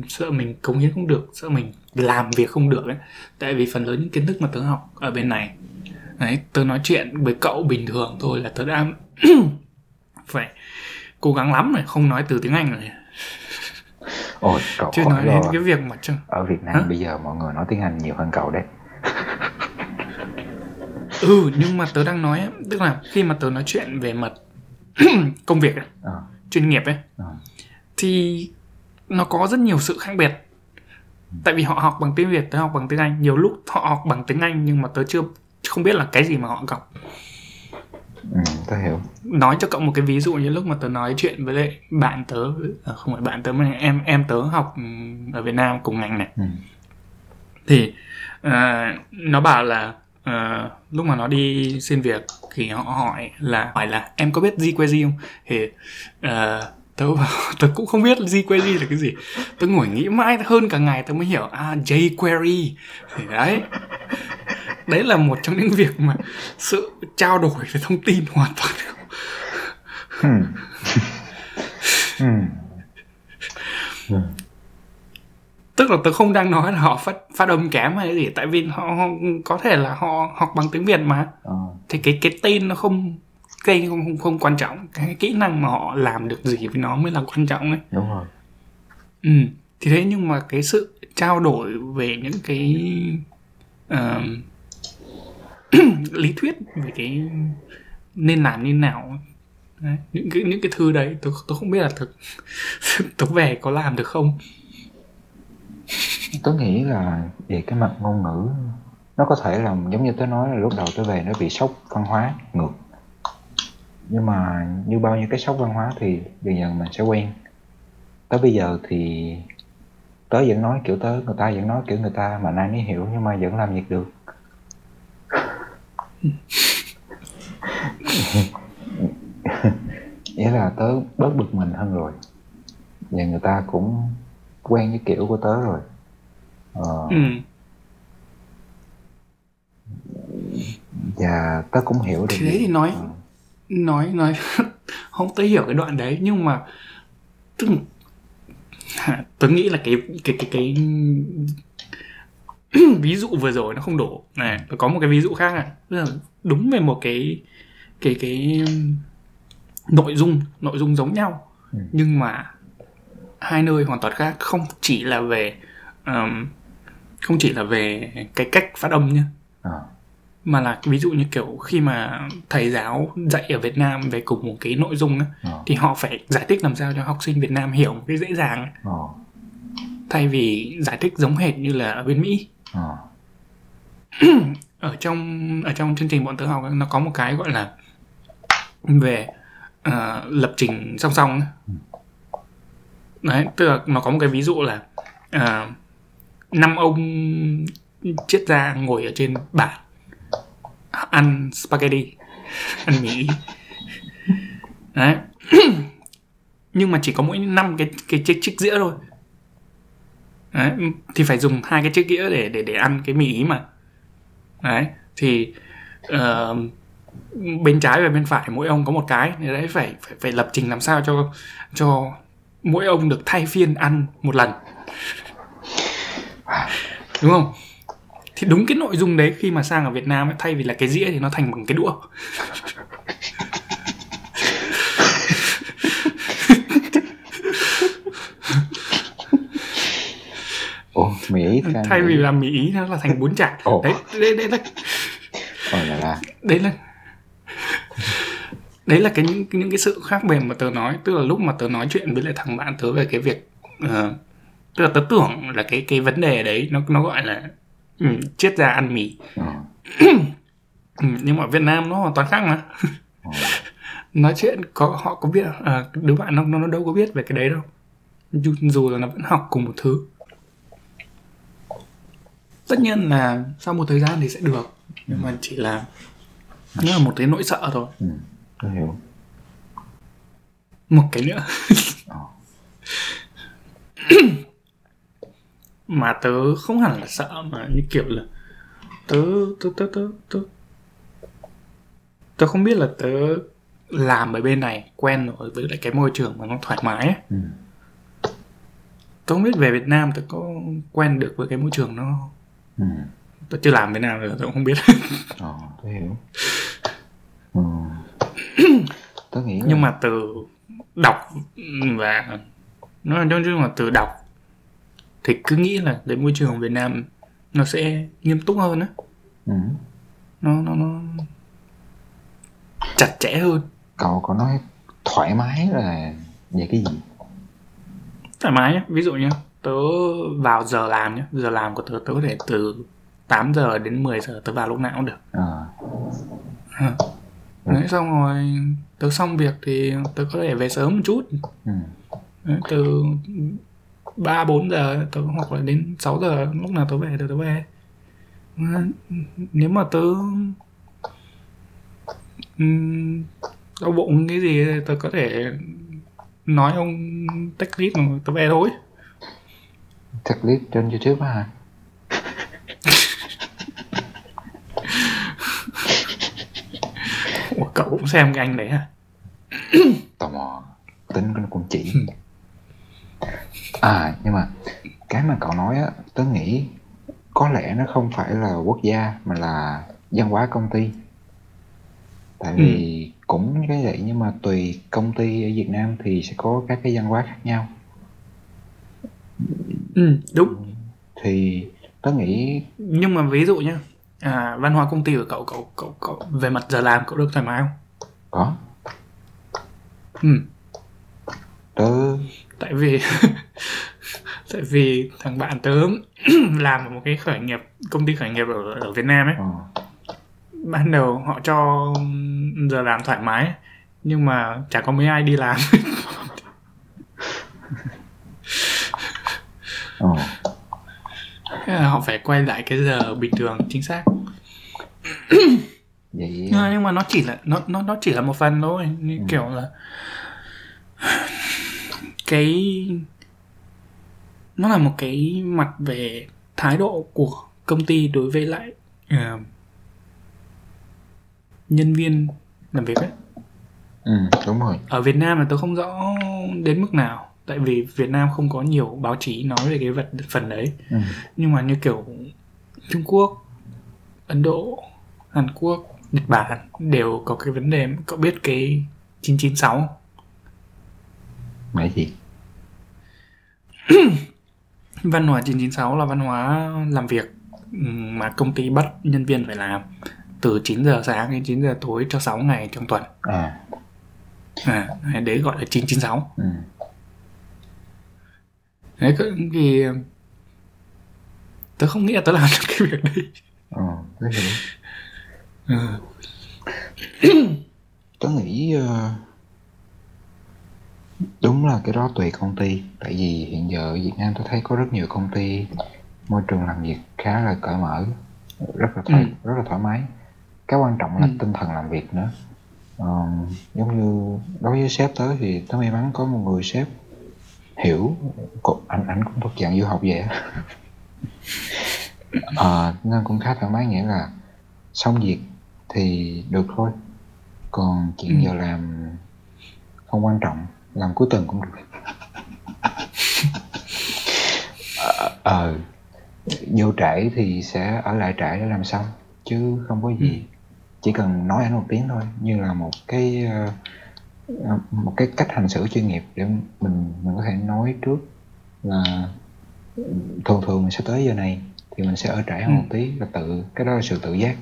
sợ mình cống hiến không được sợ mình làm việc không được ấy. Tại vì phần lớn những kiến thức mà tớ học ở bên này đấy tớ nói chuyện với cậu bình thường thôi là tớ đã [clears throat] phải cố gắng lắm rồi không nói từ tiếng anh rồi. Ôi cậu chưa nói đến cái việc mà trong ở Việt Nam Hả? bây giờ mọi người nói tiếng Anh nhiều hơn cậu đấy. Ừ nhưng mà tớ đang nói tức là khi mà tớ nói chuyện về mặt [clears throat] công việc ấy, Ờ, chuyên nghiệp ấy ờ. thì nó có rất nhiều sự khác biệt. Tại vì họ học bằng tiếng việt tớ học bằng tiếng anh. Nhiều lúc họ học bằng tiếng anh nhưng mà tớ chưa không biết là cái gì mà họ học ừ, tớ hiểu. Nói cho cậu một cái ví dụ như lúc mà tớ nói chuyện với lại bạn tớ à, không phải bạn tớ mà em em tớ học ừm, ở Việt Nam cùng ngành này. Ừ. thì à, nó bảo là à, lúc mà nó đi xin việc thì họ hỏi là hỏi là em có biết jQuery không? Thì à, tớ bảo [laughs] tớ cũng không biết jQuery là cái gì. Tớ ngồi nghĩ mãi hơn cả ngày tớ mới hiểu à jQuery. Thì đấy. Đấy là một trong những việc mà sự trao đổi về thông tin hoàn toàn Ừ. [laughs] ừ. Tức là tớ không đang nói là họ phát phát âm kém hay gì tại vì họ, họ có thể là họ học bằng tiếng Việt mà. Ờ, thì cái cái tên nó không cái không, không không quan trọng. Cái kỹ năng mà họ làm được gì với nó mới là quan trọng ấy. Đúng rồi. Ừ thì thế nhưng mà cái sự trao đổi về những cái ờ, [clears throat] lý thuyết về cái nên làm như nào đấy, những cái những cái thư đấy tôi tôi không biết là thực [laughs] tôi về có làm được không tớ nghĩ là về cái mặt ngôn ngữ, nó có thể là giống như tớ nói là lúc đầu tớ về nó bị sốc văn hóa ngược. Nhưng mà như bao nhiêu cái sốc văn hóa thì dần dần mình sẽ quen. Tới bây giờ thì tớ vẫn nói kiểu tớ, người ta vẫn nói kiểu người ta mà nay mới hiểu nhưng mà vẫn làm việc được. [laughs] Nghĩa là tớ bớt bực mình hơn rồi. Và người ta cũng quen với kiểu của tớ rồi. Ờ, ừ. Và tớ cũng hiểu được đấy thì nói Ờ. nói nói [laughs] không tới hiểu cái đoạn đấy nhưng mà tức tớ nghĩ là cái cái cái cái [clears throat] ví dụ vừa rồi nó không đủ này tớ có một cái ví dụ khác này. Là đúng về một cái cái cái nội dung nội dung giống nhau. Ừ. nhưng mà hai nơi hoàn toàn khác không chỉ là về um, không chỉ là về cái cách phát âm nhá Ờ, mà là ví dụ như kiểu khi mà thầy giáo dạy ở Việt Nam về cùng một cái nội dung á, ờ, thì họ phải giải thích làm sao cho học sinh Việt Nam hiểu một cái dễ dàng ờ, thay vì giải thích giống hệt như là ở bên Mỹ. Ờ, ở trong ở trong chương trình bọn tớ học nó có một cái gọi là về ờ, lập trình song song ấy đấy tức là nó có một cái ví dụ là ờ, năm ông triết gia ngồi ở trên bàn ăn spaghetti ăn mì. Đấy. [clears throat] Nhưng mà chỉ có mỗi năm cái cái chiếc chiếc dĩa thôi. Đấy thì phải dùng hai cái chiếc dĩa để để để ăn cái mì ý mà. Đấy thì uh, bên trái và bên phải mỗi ông có một cái thì đấy phải phải phải lập trình làm sao cho cho mỗi ông được thay phiên ăn một lần. Đúng không? Thì đúng cái nội dung đấy khi mà sang ở Việt Nam ấy, thay vì là cái dĩa thì nó thành bằng cái đũa. Ủa mỹ sang thay vì là mì ý nó là thành bún chả. Ồ. đấy đấy đấy là. Đấy là đấy là cái những những cái sự khác biệt mà tớ nói tức là lúc mà tớ nói chuyện với lại thằng bạn tớ về cái việc ờ, tức là tớ tưởng là cái cái vấn đề đấy nó nó gọi là ừ, triết gia ăn mì. Ừ, [coughs] nhưng mà Việt Nam nó hoàn toàn khác mà. Ờ, [laughs] nói chuyện có họ có biết à, đứa bạn nó nó đâu có biết về cái đấy đâu. Dù, dù là nó vẫn học cùng một thứ. Tất nhiên là sau một thời gian thì sẽ được nhưng mà chỉ là nó là một cái nỗi sợ thôi. Ừ, tôi hiểu. Một cái nữa. Ờ. [coughs] mà tớ không hẳn là sợ mà như kiểu là tớ tớ tớ tớ tớ tớ không biết là tớ làm ở bên này quen rồi với lại cái môi trường mà nó thoải mái ấy. ừ, tớ không biết về Việt Nam tớ có quen được với cái môi trường nó ừ, tớ chưa làm thế nào rồi tớ cũng không biết. Ờ tôi hiểu. [laughs] Ừ. [coughs] tớ nghĩ là... nhưng mà từ đọc và nói nói chung là từ đọc thì cứ nghĩ là cái môi trường Việt Nam nó sẽ nghiêm túc hơn á. Ừ. nó nó nó chặt chẽ hơn. Cậu có nói thoải mái là về cái gì? Thoải mái nhé ví dụ như tớ vào giờ làm nhé giờ làm của tớ tớ có thể từ 8 giờ đến 10 giờ tớ vào lúc nào cũng được. Ờ À. Đấy, xong rồi tớ xong việc thì tớ có thể về sớm một chút ừ. Đấy, từ 3 4 giờ tớ hoặc là đến 6 giờ lúc nào tớ về thì tớ về nếu mà tớ đau bụng cái gì tớ có thể nói ông tách list mà tớ về thôi Thật clip trên youtube á hả Ủa, cậu cũng xem cái anh đấy à [coughs] tò mò. Tính con con chỉ. À nhưng mà cái mà cậu nói á tớ nghĩ có lẽ nó không phải là quốc gia mà là văn hóa công ty. Tại vì cũng cái vậy nhưng mà tùy công ty ở Việt Nam thì sẽ có các cái văn hóa khác nhau. Ừ, đúng. Thì tớ nghĩ nhưng mà ví dụ nhá à, văn hóa công ty của cậu cậu cậu cậu về mặt giờ làm cậu được thoải mái không? Có. Ừ. Tớ. Tại vì [laughs] tại vì thằng bạn tớ [clears throat] làm ở một cái khởi nghiệp công ty khởi nghiệp ở ở Việt Nam ấy. Ờ, ban đầu họ cho giờ làm thoải mái nhưng mà chả có mấy ai đi làm. Là [laughs] họ phải quay lại cái giờ bình thường chính xác. [coughs] Vậy nhưng mà, nhưng mà nó chỉ là nó nó nó chỉ là một phần thôi như kiểu là cái nó là một cái mặt về thái độ của công ty đối với lại ờ, nhân viên làm việc ấy. Ừ, đúng rồi. Ở Việt Nam là tôi không rõ đến mức nào tại vì Việt Nam không có nhiều báo chí nói về cái vật phần đấy ừ. nhưng mà như kiểu Trung Quốc, Ấn Độ, Hàn Quốc, Nhật Bản đều có cái vấn đề cậu biết cái 996 không? Mày gì [clears throat] văn hóa 996 là văn hóa làm việc ừm, mà công ty bắt nhân viên phải làm từ 9 giờ sáng đến 9 giờ tối cho 6 ngày trong tuần à à, đấy gọi là 996 ừ. Đấy thì tớ không nghĩ là tớ làm được cái việc đấy ờ, tớ hiểu ừ. [clears throat] tớ nghĩ ờ, đúng là cái đó tùy công ty tại vì hiện giờ ở Việt Nam tôi thấy có rất nhiều công ty môi trường làm việc khá là cởi mở rất là thoải, Ừ. rất là thoải mái cái quan trọng là Ừ. tinh thần làm việc nữa Ờ, giống như đối với sếp tớ thì tớ may mắn có một người sếp hiểu. Anh anh cũng thuộc dạng du học vậy á. [laughs] Ờ, nên cũng khá thoải mái nghĩa là xong việc thì được thôi. Còn chuyện Ừ. giờ làm không quan trọng làm cuối tuần cũng được. Ờ [laughs] ờ, vô trễ thì sẽ ở lại trễ để làm xong chứ không có gì. Chỉ cần nói anh một tiếng thôi như là một cái ờ, một cái cách hành xử chuyên nghiệp để mình mình có thể nói trước là thường thường mình sẽ tới giờ này thì mình sẽ ở trễ hơn Ừ. một tí là tự cái đó là sự tự giác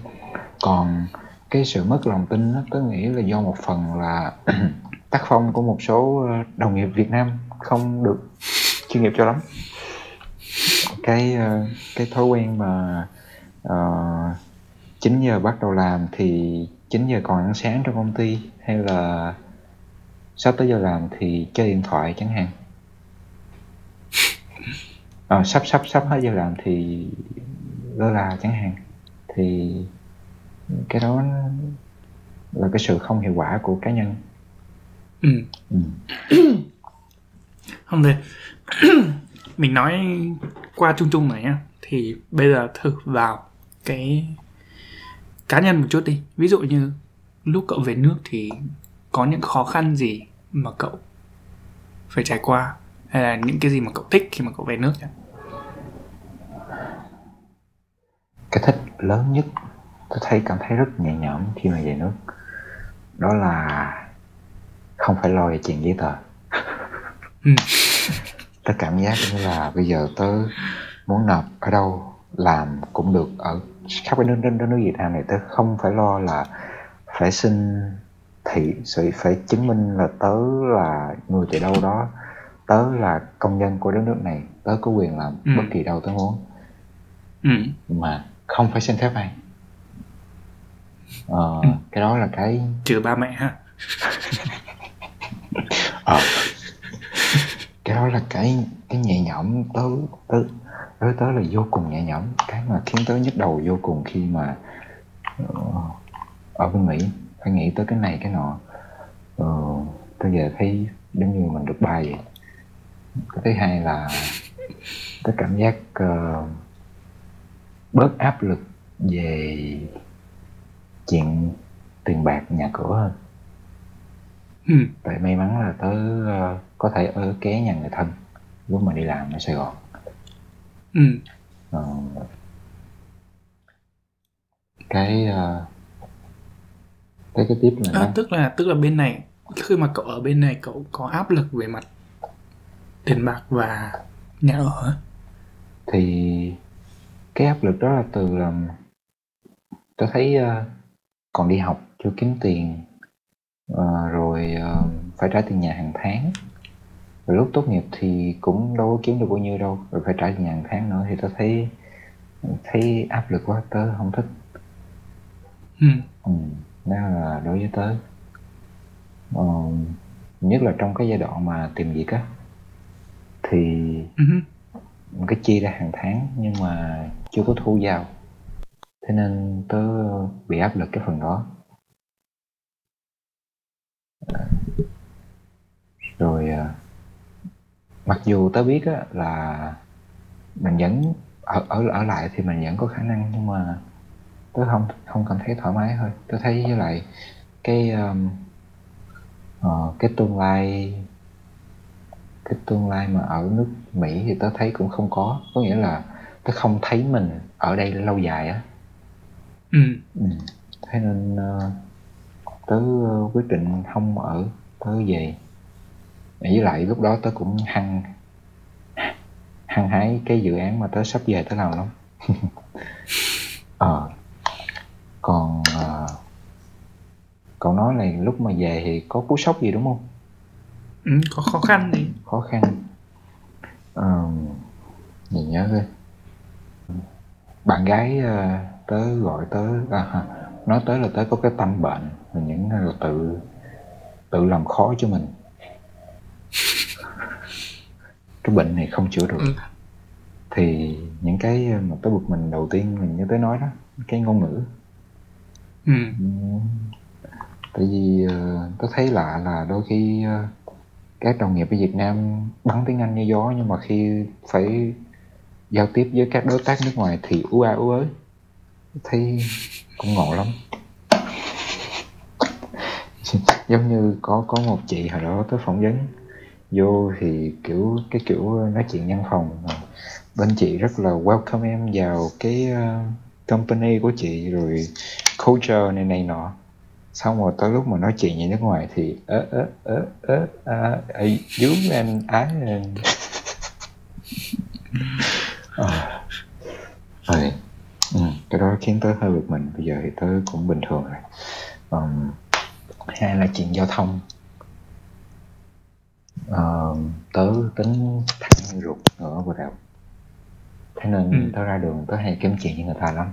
còn cái sự mất lòng tin đó, tớ nghĩ là do một phần là [clears throat] tác phong của một số ờ, đồng nghiệp Việt Nam không được chuyên nghiệp cho lắm cái ờ, cái thói quen mà uh, 9 giờ bắt đầu làm thì 9 giờ còn ăn sáng trong công ty hay là sắp tới giờ làm thì chơi điện thoại chẳng hạn [laughs] Ờ, sắp sắp sắp hết giờ làm thì lơ là chẳng hạn thì cái đó là cái sự không hiệu quả của cá nhân ừ. ừ. không thể [clears throat] mình nói qua chung chung này nhá thì bây giờ thử vào cái cá nhân một chút đi ví dụ như lúc cậu về nước thì có những khó khăn gì mà cậu phải trải qua hay là những cái gì mà cậu thích khi mà cậu về nước nhỉ? cái thích lớn nhất tôi thấy cảm thấy rất nhẹ nhõm khi mà về nước đó là không phải lo về chuyện giấy tờ Ừ. [laughs] tớ cảm giác như là bây giờ tớ muốn nộp ở đâu làm cũng được ở khắp cái nước, nước, nước Việt Nam này tớ không phải lo là phải xin thị sự phải chứng minh là tớ là người từ đâu đó tớ là công dân của đất nước này tớ có quyền làm Ừ. bất kỳ đâu tớ muốn Ừ. mà không phải xin phép ai ờ, Ừ. cái đó là cái Trừ ba mẹ ha. [laughs] ờ cái đó là cái cái nhẹ nhõm tớ tớ đối tớ là vô cùng nhẹ nhõm cái mà khiến tớ nhức đầu vô cùng khi mà ờ, ở bên mỹ phải nghĩ tới cái này cái nọ ờ, tới giờ thấy giống như mình được bay vậy cái thứ hai là tớ cảm giác ờ, bớt áp lực về chuyện tiền bạc nhà cửa hơn Ừ. tại may mắn là tớ ờ, có thể ở ké nhà người thân lúc mà đi làm ở Sài Gòn Ừ. Ờ, cái ờ, cái cái tiếp là À, tức là tức là bên này khi mà cậu ở bên này cậu có áp lực về mặt tiền bạc và nhà ở thì cái áp lực đó là từ là tôi thấy ờ, còn đi học chưa kiếm tiền ờ, rồi ờ, phải trả tiền nhà hàng tháng. Rồi lúc tốt nghiệp thì cũng đâu có kiếm được bao nhiêu đâu rồi phải trả tiền nhà hàng tháng nữa. Thì tôi thấy thấy áp lực quá tớ không thích. Ừ. ừ, đó là đối với tớ. Ờ, nhất là trong cái giai đoạn mà tìm việc á thì Ừ. cái chi ra hàng tháng nhưng mà chưa có thu vào. Thế nên tớ bị áp lực cái phần đó. À, rồi à, mặc dù tớ biết á, là mình vẫn ở ở ở lại thì mình vẫn có khả năng nhưng mà tớ không không cảm thấy thoải mái thôi. Tớ thấy với lại cái um, ờ, cái tương lai cái tương lai mà ở nước Mỹ thì tớ thấy cũng không có. Có nghĩa là tớ không thấy mình ở đây lâu dài á. Ừ. ừ. thế nên ờ, tớ quyết định không ở tớ về. Với lại lúc đó tớ cũng hăng hăng hái cái dự án mà tớ sắp về tớ làm lắm. [laughs] Ờ còn ờ, cậu nói là lúc mà về thì có cú sốc gì đúng không Ừ. Có khó khăn gì? khó khăn Ờ, nhìn nhớ coi bạn gái ờ, tớ gọi tớ à, nói tới là tớ có cái tâm bệnh là những là tự tự làm khó cho mình cái bệnh này không chữa được Ừ. thì những cái mà tớ bực mình đầu tiên mình như tớ nói đó cái ngôn ngữ Ừ. Ừ. tại vì ờ, tôi thấy lạ là đôi khi ờ, các đồng nghiệp ở Việt Nam bắn tiếng Anh như gió nhưng mà khi phải giao tiếp với các đối tác nước ngoài thì ú a ú ớ thấy cũng ngộ lắm [laughs] giống như có có một chị hồi đó tới phỏng vấn vô thì kiểu cái kiểu nói chuyện văn phòng mà bên chị rất là welcome em vào cái ờ, company của chị rồi culture này này nọ xong rồi tới lúc mà nói chuyện với nước ngoài thì ớ ớ ớ ớ à, à, you and I and Ờ. Rồi. Ừ, cái đó khiến tớ hơi bực mình bây giờ thì tớ cũng bình thường rồi um, hai là chuyện giao thông um, tớ tính thẳng ruột ngựa vào đầu thế nên Ừ. tớ ra đường tớ hay kiếm chuyện với người ta lắm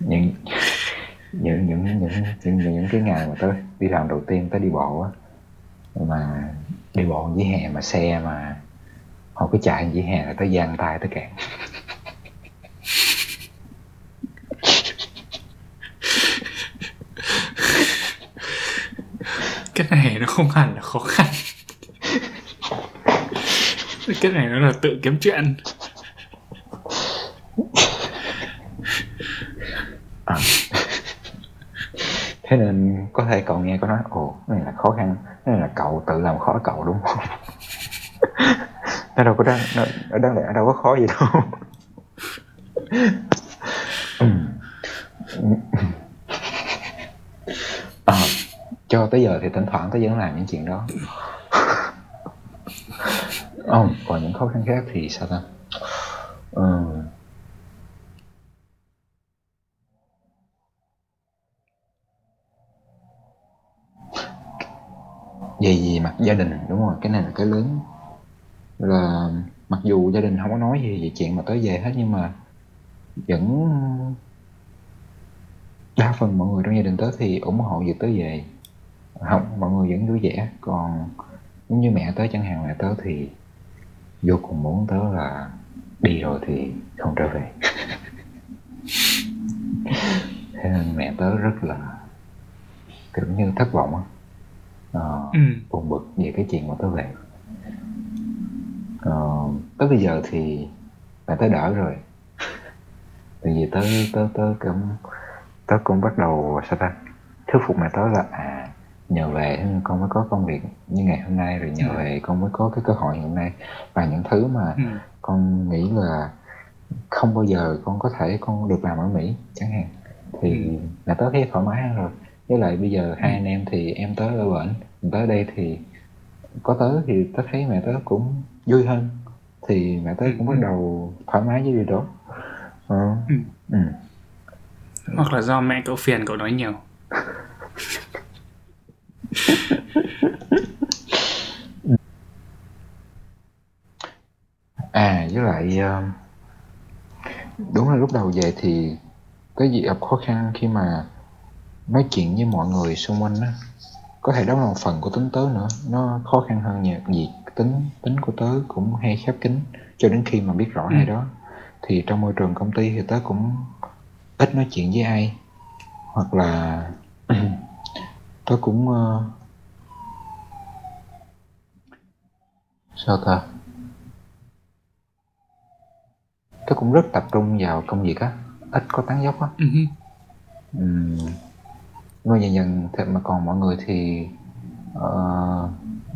những những những những những những, những cái ngày mà tôi đi làm đầu tiên tới đi bộ á mà đi bộ dưới hè mà xe mà họ cứ chạy dưới hè là tới giang tay tới kẹt [laughs] Cái này nó không hẳn là khó khăn. Cái này nó là tự kiếm chuyện. Thế nên có thể cậu nghe có nói ồ cái này là khó khăn cái này là cậu tự làm khó cậu đúng không? [laughs] Nó đâu có đáng nó, nó đáng lẽ đâu có khó gì đâu. [laughs] À, cho tới giờ thì thỉnh thoảng tôi vẫn làm những chuyện đó. [laughs] Ờ, còn những khó khăn khác thì sao ta? Ừ. về gì mặt gia đình, đúng rồi, cái này là cái lớn. Là mặc dù gia đình không có nói gì về chuyện mà tới về hết, nhưng mà vẫn đa phần mọi người trong gia đình tới thì ủng hộ việc tới về. Không, mọi người vẫn vui vẻ. Còn giống như mẹ tới chẳng hạn, mẹ tới thì vô cùng muốn tớ là đi rồi thì không trở về. [laughs] Thế nên mẹ tớ rất là, kiểu như thất vọng á. Ờ, ừ. buồn bực về cái chuyện mà tớ về ờ, tới bây giờ thì mẹ tớ đỡ rồi [laughs] tại vì tớ tớ tớ cũng tớ cũng bắt đầu sao ta thuyết phục mẹ tớ là à nhờ về con mới có công việc như ngày hôm nay rồi nhờ Ừ. về con mới có cái cơ hội hôm nay và những thứ mà Ừ. con nghĩ là không bao giờ con có thể con được làm ở Mỹ chẳng hạn thì Ừ. mẹ tớ thấy thoải mái hơn rồi với lại bây giờ hai anh em thì em tớ ở bển mình tới đây thì có tớ thì tớ thấy mẹ tớ cũng vui hơn thì mẹ tớ cũng bắt đầu thoải mái với điều đó ờ. Ừ. ừ. hoặc là do mẹ cậu phiền cậu nói nhiều [laughs] à với lại ờ, đúng là lúc đầu về thì cái gì gặp khó khăn khi mà nói chuyện với mọi người xung quanh á có thể đó là một phần của tính tớ nữa nó khó khăn hơn nhiều vì tính tính của tớ cũng hay khép kín cho đến khi mà biết rõ Ừ. ai đó thì trong môi trường công ty thì tớ cũng ít nói chuyện với ai hoặc là [coughs] tớ cũng ờ, sao ta tớ cũng rất tập trung vào công việc á ít có tán dốc á ừ. hứ. Nhưng mà dần dần thì mà còn mọi người thì ờ,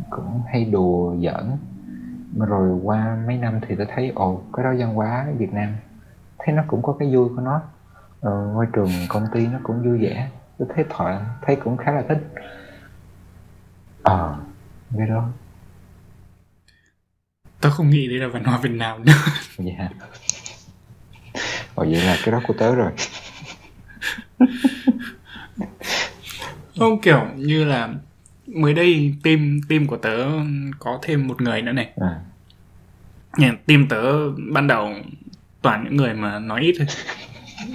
cũng hay đùa giỡn. Mà rồi qua mấy năm thì tôi thấy ồ cái đó văn hóa Việt Nam. Thấy nó cũng có cái vui của nó. Ờ, môi trường công ty nó cũng vui vẻ. Tôi thấy thoại thấy cũng khá là thích. Ờ cái đó. Tớ không nghĩ đấy là văn hóa Việt Nam nữa. [laughs] Dạ. Ồ, vậy là cái đó của tớ rồi [laughs] không kiểu như là mới đây team team của tớ có thêm một người nữa này. À, team tớ ban đầu toàn những người mà nói ít thôi.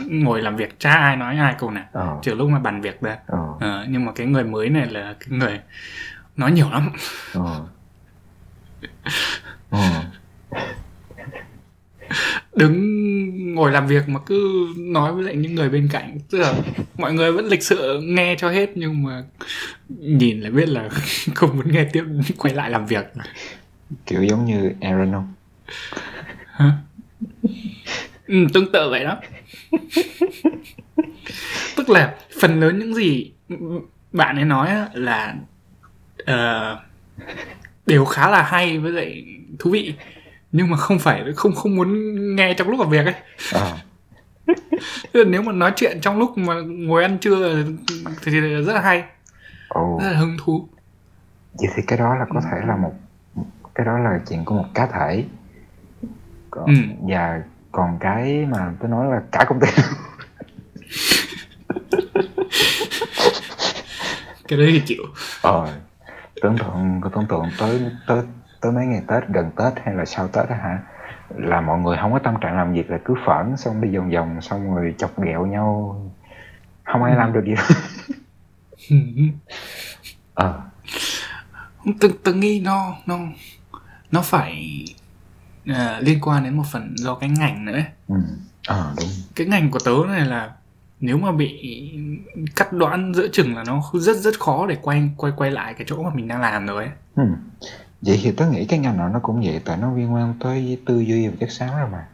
Ngồi làm việc chả ai nói ai câu nào. Ờ. Trừ lúc mà bàn việc ra. Ờ. Ờ, nhưng mà cái người mới này là cái người nói nhiều lắm. Ờ. [laughs] Ờ đứng ngồi làm việc mà cứ nói với lại những người bên cạnh. Tức là mọi người vẫn lịch sự nghe cho hết nhưng mà nhìn là biết là [laughs] không muốn nghe tiếp quay lại làm việc. Kiểu giống như Aaron không? Ừ, tương tự vậy đó. Tức là phần lớn những gì bạn ấy nói là ờ, đều khá là hay với lại thú vị nhưng mà không phải không không muốn nghe trong lúc làm việc ấy. [laughs] Là nếu mà nói chuyện trong lúc mà ngồi ăn trưa thì, thì rất là hay ồ. rất là hứng thú. Vậy thì cái đó là có thể là một cái đó là chuyện của một cá thể. Còn, Ừ. và còn cái mà tôi nói là cả công ty [laughs] cái đấy thì chịu. Ờ tưởng tượng tưởng tượng tới tới tới mấy ngày tết gần tết hay là sau tết á hả là mọi người không có tâm trạng làm việc là cứ phởn xong đi vòng vòng xong rồi chọc ghẹo nhau không ai làm được gì [laughs] ờ tôi, tôi nghĩ nó nó nó phải à, liên quan đến một phần do cái ngành nữa ấy. ừ ờ đúng cái ngành của tớ này là nếu mà bị cắt đoạn giữa chừng là nó rất rất khó để quay quay quay lại cái chỗ mà mình đang làm rồi ấy. ừ. Vậy thì tớ nghĩ cái ngành nào nó cũng vậy tại nó liên quan tới tư duy và chất xám rồi mà.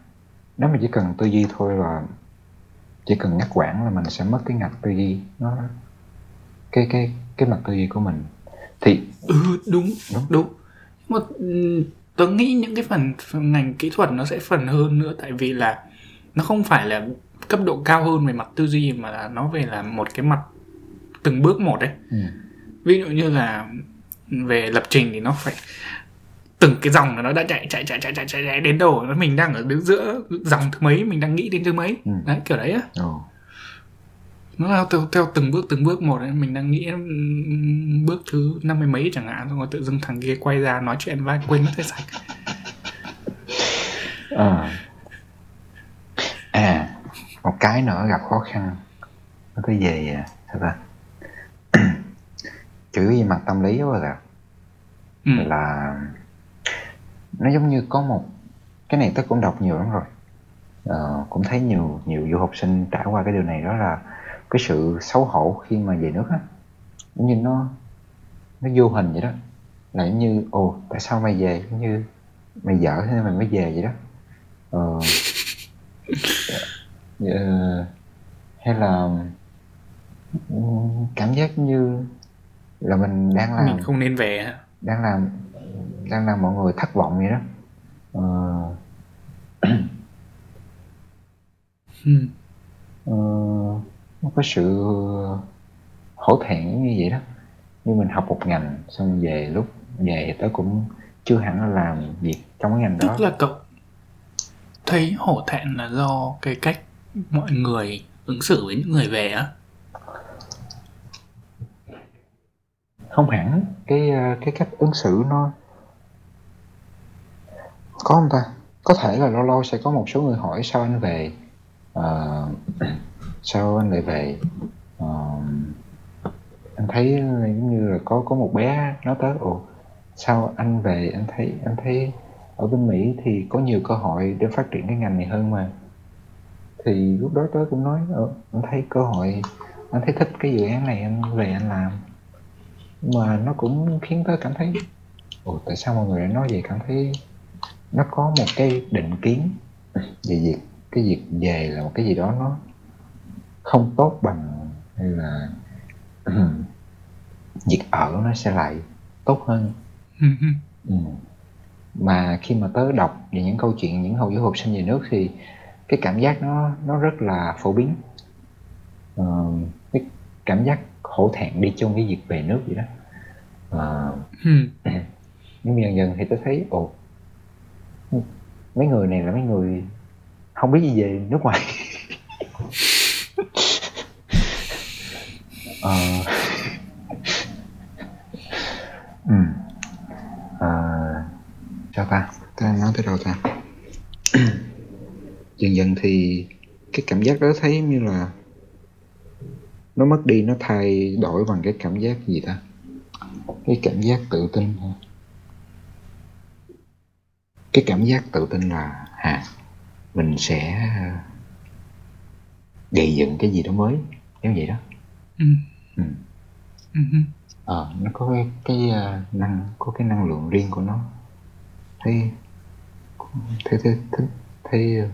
Nếu mà chỉ cần tư duy thôi là chỉ cần ngắt quãng là mình sẽ mất cái ngạch tư duy. Nó cái cái cái mặt tư duy của mình. Thì ừ đúng Đúng. đúng. Mà tớ nghĩ những cái phần, phần ngành kỹ thuật nó sẽ phần hơn nữa tại vì là nó không phải là cấp độ cao hơn về mặt tư duy mà là nó về là một cái mặt từng bước một đấy ừ. ví dụ như là về lập trình thì nó phải từng cái dòng là nó đã chạy chạy chạy chạy chạy chạy, chạy đến đâu nó mình đang ở đứng giữa dòng thứ mấy mình đang nghĩ đến thứ mấy Ừ. đấy kiểu đấy á Ồ. nó theo, theo theo từng bước từng bước một ấy mình đang nghĩ ừm, bước thứ năm mươi mấy chẳng hạn xong rồi tự dưng thằng kia quay ra nói chuyện và quên mất hết sạch À. à một cái nữa gặp khó khăn nó cái về à, sao ta yếu về mặt tâm lý quá là ừ. là nó giống như có một cái này tôi cũng đọc nhiều lắm rồi. Ờ, cũng thấy nhiều nhiều du học sinh trải qua cái điều này đó là cái sự xấu hổ khi mà về nước á. Giống như nó nó vô hình vậy đó. Là giống như ồ tại sao mày về? Giống như mày vợ thế nên mày mới về vậy đó. Ờ, ờ, hay là ừm, cảm giác như là mình đang làm mình không nên về đang làm đang làm mọi người thất vọng vậy đó. Ờ, ừ. ờ, nó có sự hổ thẹn như vậy đó. Như mình học một ngành xong về lúc về tớ cũng chưa hẳn là làm việc trong cái ngành đó. Tức là cậu thấy hổ thẹn là do cái cách mọi người ứng xử với những người về á không hẳn. Cái ờ, cái cách ứng xử nó có không ta? Có thể là lâu lâu sẽ có một số người hỏi sao anh về Ờ, [clears throat] sao anh lại về? Ờ, anh thấy ờ, giống như là có có một bé nói tới ồ sao anh về? Anh thấy anh thấy ở bên Mỹ thì có nhiều cơ hội để phát triển cái ngành này hơn mà. Thì lúc đó tớ cũng nói ờ, anh thấy cơ hội anh thấy thích cái dự án này anh về anh làm mà nó cũng khiến tớ cảm thấy ồ tại sao mọi người lại nói vậy? Cảm thấy nó có một cái định kiến về việc cái việc về là một cái gì đó nó không tốt bằng hay là [clears throat] việc ở nó sẽ lại tốt hơn. [laughs] Ừ, mà khi mà tớ đọc về những câu chuyện những hậu du học sinh về nước thì cái cảm giác nó nó rất là phổ biến. Ờ, cái cảm giác hổ thẹn đi chung với việc về nước vậy đó. Ờ, Ừ. [laughs] nhưng mà dần dần thì tôi thấy ồ mấy người này là mấy người không biết gì về nước ngoài. [laughs] Ờ. [laughs] Ừ. Ờ sao ta? Ta nói tới đâu ta? [clears throat] Dần dần thì cái cảm giác đó thấy như là nó mất đi nó thay đổi bằng cái cảm giác gì ta? Cái cảm giác tự tin cái cảm giác tự tin là à mình sẽ gây dựng cái gì đó mới giống vậy đó. Ừ. ừ. Ừ, ờ nó có cái, cái ờ, năng có cái năng lượng riêng của nó. Thấy thấy thấy thấy, thấy ờ,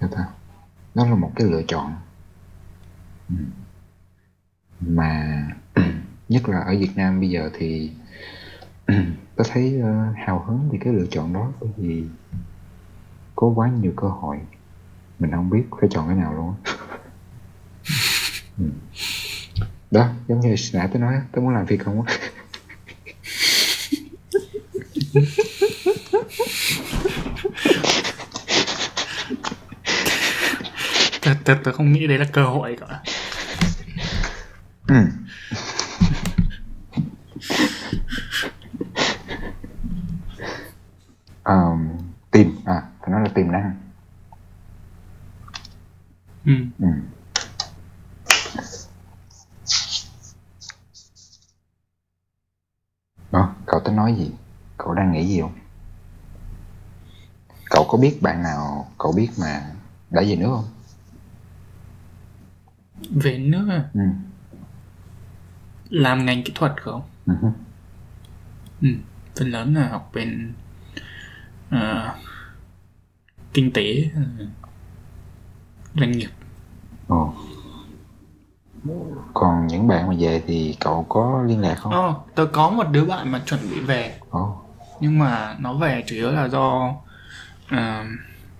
sao ta? Nó là một cái lựa chọn. Ừ. mà [clears throat] nhất là ở Việt Nam bây giờ thì [clears throat] tôi thấy uh, hào hứng vì cái lựa chọn đó bởi vì có quá nhiều cơ hội. Mình không biết phải chọn cái nào luôn [laughs] ừ. đó giống như nãy tôi nói tôi muốn làm phi công tôi Tớ, tôi không nghĩ đấy là cơ hội cả ừ. [laughs] um, tìm à phải nói là tiềm năng ừ. ừ. đó cậu tính nói gì cậu đang nghĩ gì không cậu có biết bạn nào cậu biết mà đã về nước không về nước à? ừ. Làm ngành kỹ thuật không Ừ. hứ. ừ. phần lớn là học bên ờ, kinh tế ờ, doanh nghiệp Ồ. còn những bạn mà về thì cậu có liên lạc không Ồ, tớ có một đứa bạn mà chuẩn bị về Ồ. nhưng mà nó về chủ yếu là do ờ,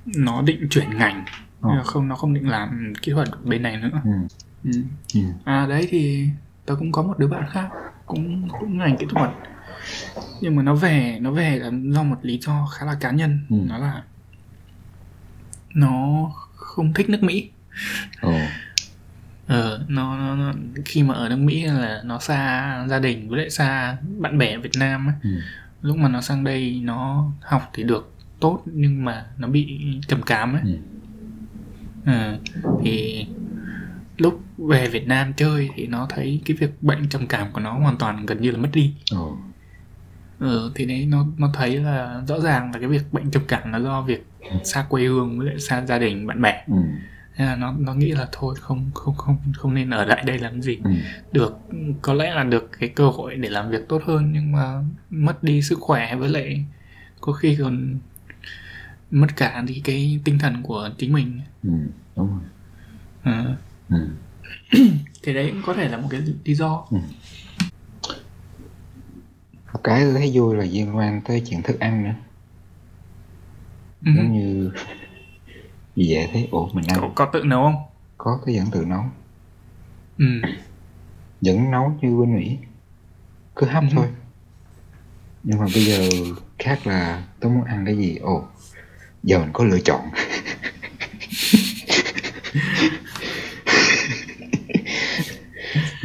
nó định chuyển ngành Ờ. Mà không nó không định làm kỹ thuật bên này nữa ừ. ừ. Ừ. à đấy thì tớ cũng có một đứa bạn khác cũng cũng ngành kỹ thuật nhưng mà nó về nó về là do một lý do khá là cá nhân Ừ. nó là nó không thích nước mỹ Ồ. ờ nó, nó, nó khi mà ở nước mỹ là nó xa gia đình với lại xa bạn bè việt nam á Ừ. lúc mà nó sang đây nó học thì được tốt nhưng mà nó bị trầm cảm ấy Ừ. Ờ, thì lúc về Việt Nam chơi thì nó thấy cái việc bệnh trầm cảm của nó hoàn toàn gần như là mất đi Ồ. ừ, thì đấy nó nó thấy là rõ ràng là cái việc bệnh trầm cảm là do việc xa quê hương với lại xa gia đình bạn bè Ừ. thế là nó nó nghĩ là thôi không không không không nên ở lại đây làm gì Ừ. được có lẽ là được cái cơ hội để làm việc tốt hơn nhưng mà mất đi sức khỏe với lại có khi còn mất cả đi cái tinh thần của chính mình Ừ. Đúng rồi. ừ. Ừ. [clears throat] thì đấy cũng có thể là một cái lý do. Một cái tôi thấy vui là liên quan tới chuyện thức ăn nữa. Ừ. giống như [laughs] vậy thấy ủa mình cậu ăn. Có tự nấu không? Có cái vẫn tự nấu. Ừ. [clears throat] vẫn nấu như bên Mỹ. Cứ hấp Ừ. thôi. Nhưng mà bây giờ khác là tôi muốn ăn cái gì? Ồ giờ mình có lựa chọn [laughs]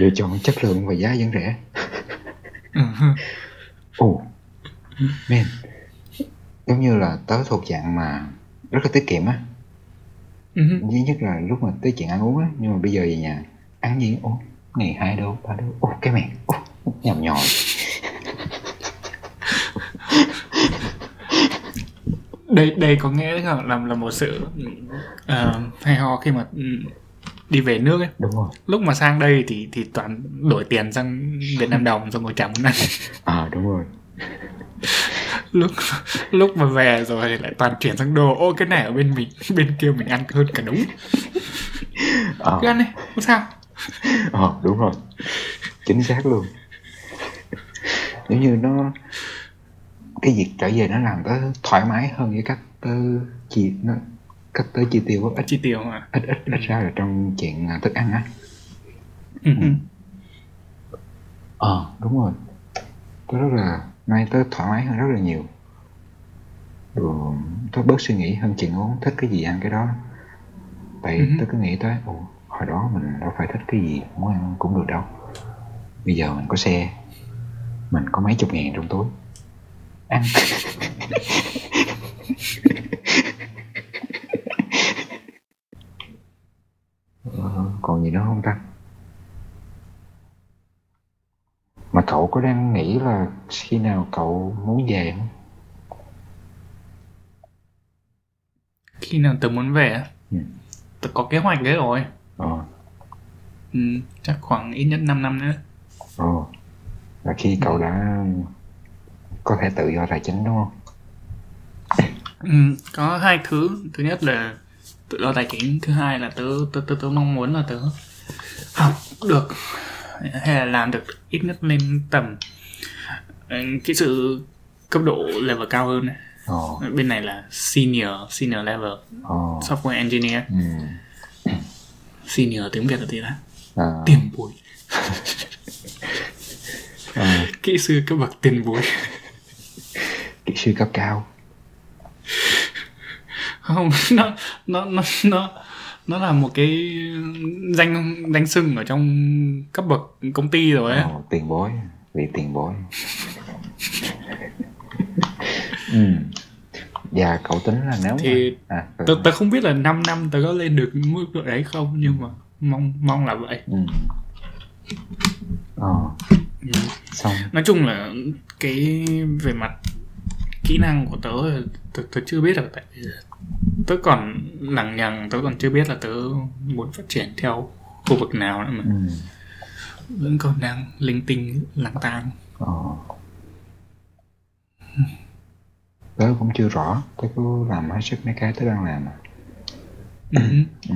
lựa chọn chất lượng và giá vẫn rẻ. Ừ. ồ. Man. Giống như là tớ thuộc dạng mà rất là tiết kiệm á. Ừ. duy nhất là lúc mà tới chuyện ăn uống á nhưng mà bây giờ về nhà ăn gì? Ồ ngày hai đô ba đô ồ cái mẹ. Ồ nhầm nhòi đây đây có nghĩa là làm là một sự ờ, hay ho khi mà ừ, đi về nước ấy. Đúng rồi. Lúc mà sang đây thì thì toàn đổi tiền sang Việt Nam đồng xong rồi chẳng muốn ăn à đúng rồi. [laughs] Lúc lúc mà về rồi thì lại toàn chuyển sang đồ. Ô cái này ở bên mình bên kia mình ăn hơn cả đúng. Ờ cứ ăn đi không sao. Ờ đúng rồi. Chính xác luôn. Giống như nó cái việc trở về nó làm tớ thoải mái hơn với cách tớ chi nó cách tớ chi tiêu ít. Chi tiêu mà ít ít ít ra là trong chuyện à, thức ăn á. Ừ. ừ. ờ đúng rồi. Tớ rất là nay tớ thoải mái hơn rất là nhiều. Rồi tớ bớt suy nghĩ hơn chuyện uống thích cái gì ăn cái đó. Tại Ừ. tớ cứ nghĩ tới ồ hồi đó mình đâu phải thích cái gì muốn ăn cũng được đâu. Bây giờ mình có xe mình có mấy chục ngàn trong túi. Ăn [laughs] còn gì nữa không ta? Mà cậu có đang nghĩ là khi nào cậu muốn về không? Khi nào tớ muốn về á? Ừ. tớ có kế hoạch đấy rồi. Ờ. Ừ. chắc khoảng ít nhất 5 năm nữa. Ờ. Là khi cậu đã có thể tự do tài chính đúng không? Ừ, có hai thứ. Thứ nhất là do tài chính thứ hai là tớ tớ tớ, tớ mong muốn là tớ học được hay là làm được ít nhất lên tầm ừ, cái sự cấp độ level cao hơn ờ. Bên này là senior senior level ờ. software engineer. Ừ. senior tiếng việt là gì đó à, tiền bối. À, [laughs] kỹ sư cấp bậc tiền bối. Kỹ sư cấp cao không [laughs] nó nó nó nó nó là một cái danh danh xưng ở trong cấp bậc công ty rồi ấy. Ờ, tiền bối vị tiền bối. [laughs] Ừ. và cậu tính là nếu Thì mà à, tớ, tớ không biết là 5 năm tớ có lên được mức độ đấy không nhưng mà mong mong là vậy. Ừ. ờ. Xong. Nói chung là cái về mặt kỹ năng của tớ tớ, tớ chưa biết được tại vì tớ còn lằng nhằng tớ còn chưa biết là tớ muốn phát triển theo khu vực nào nữa mà ừ. vẫn còn đang linh tinh lang tang ờ. tớ cũng chưa rõ tớ cứ làm hết sức mấy cái tớ đang làm à. ừ. ừ.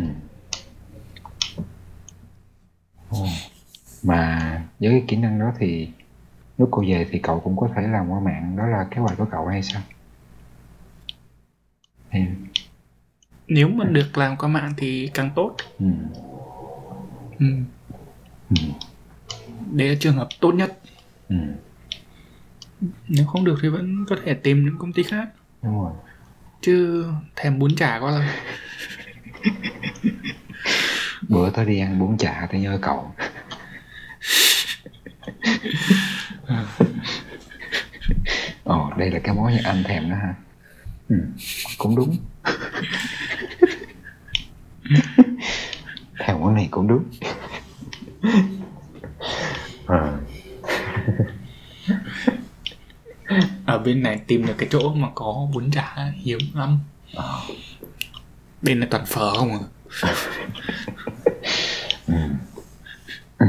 Ồ. mà với cái kỹ năng đó thì lúc cậu về thì cậu cũng có thể làm qua mạng đó là kế hoạch của cậu hay sao hay nếu mà được làm qua mạng thì càng tốt ừ. ừ. Ừ. đấy là trường hợp tốt nhất Ừ. nếu không được thì vẫn có thể tìm những công ty khác đúng rồi chứ thèm bún chả quá rồi [laughs] bữa tôi đi ăn bún chả tôi nhớ cậu [laughs] ồ đây là cái món như anh thèm đó ha ừ. cũng đúng [laughs] thèm món này cũng đúng à, ở bên này tìm được cái chỗ mà có bún chả hiếm lắm bên này toàn phở không à ừ. Ừ.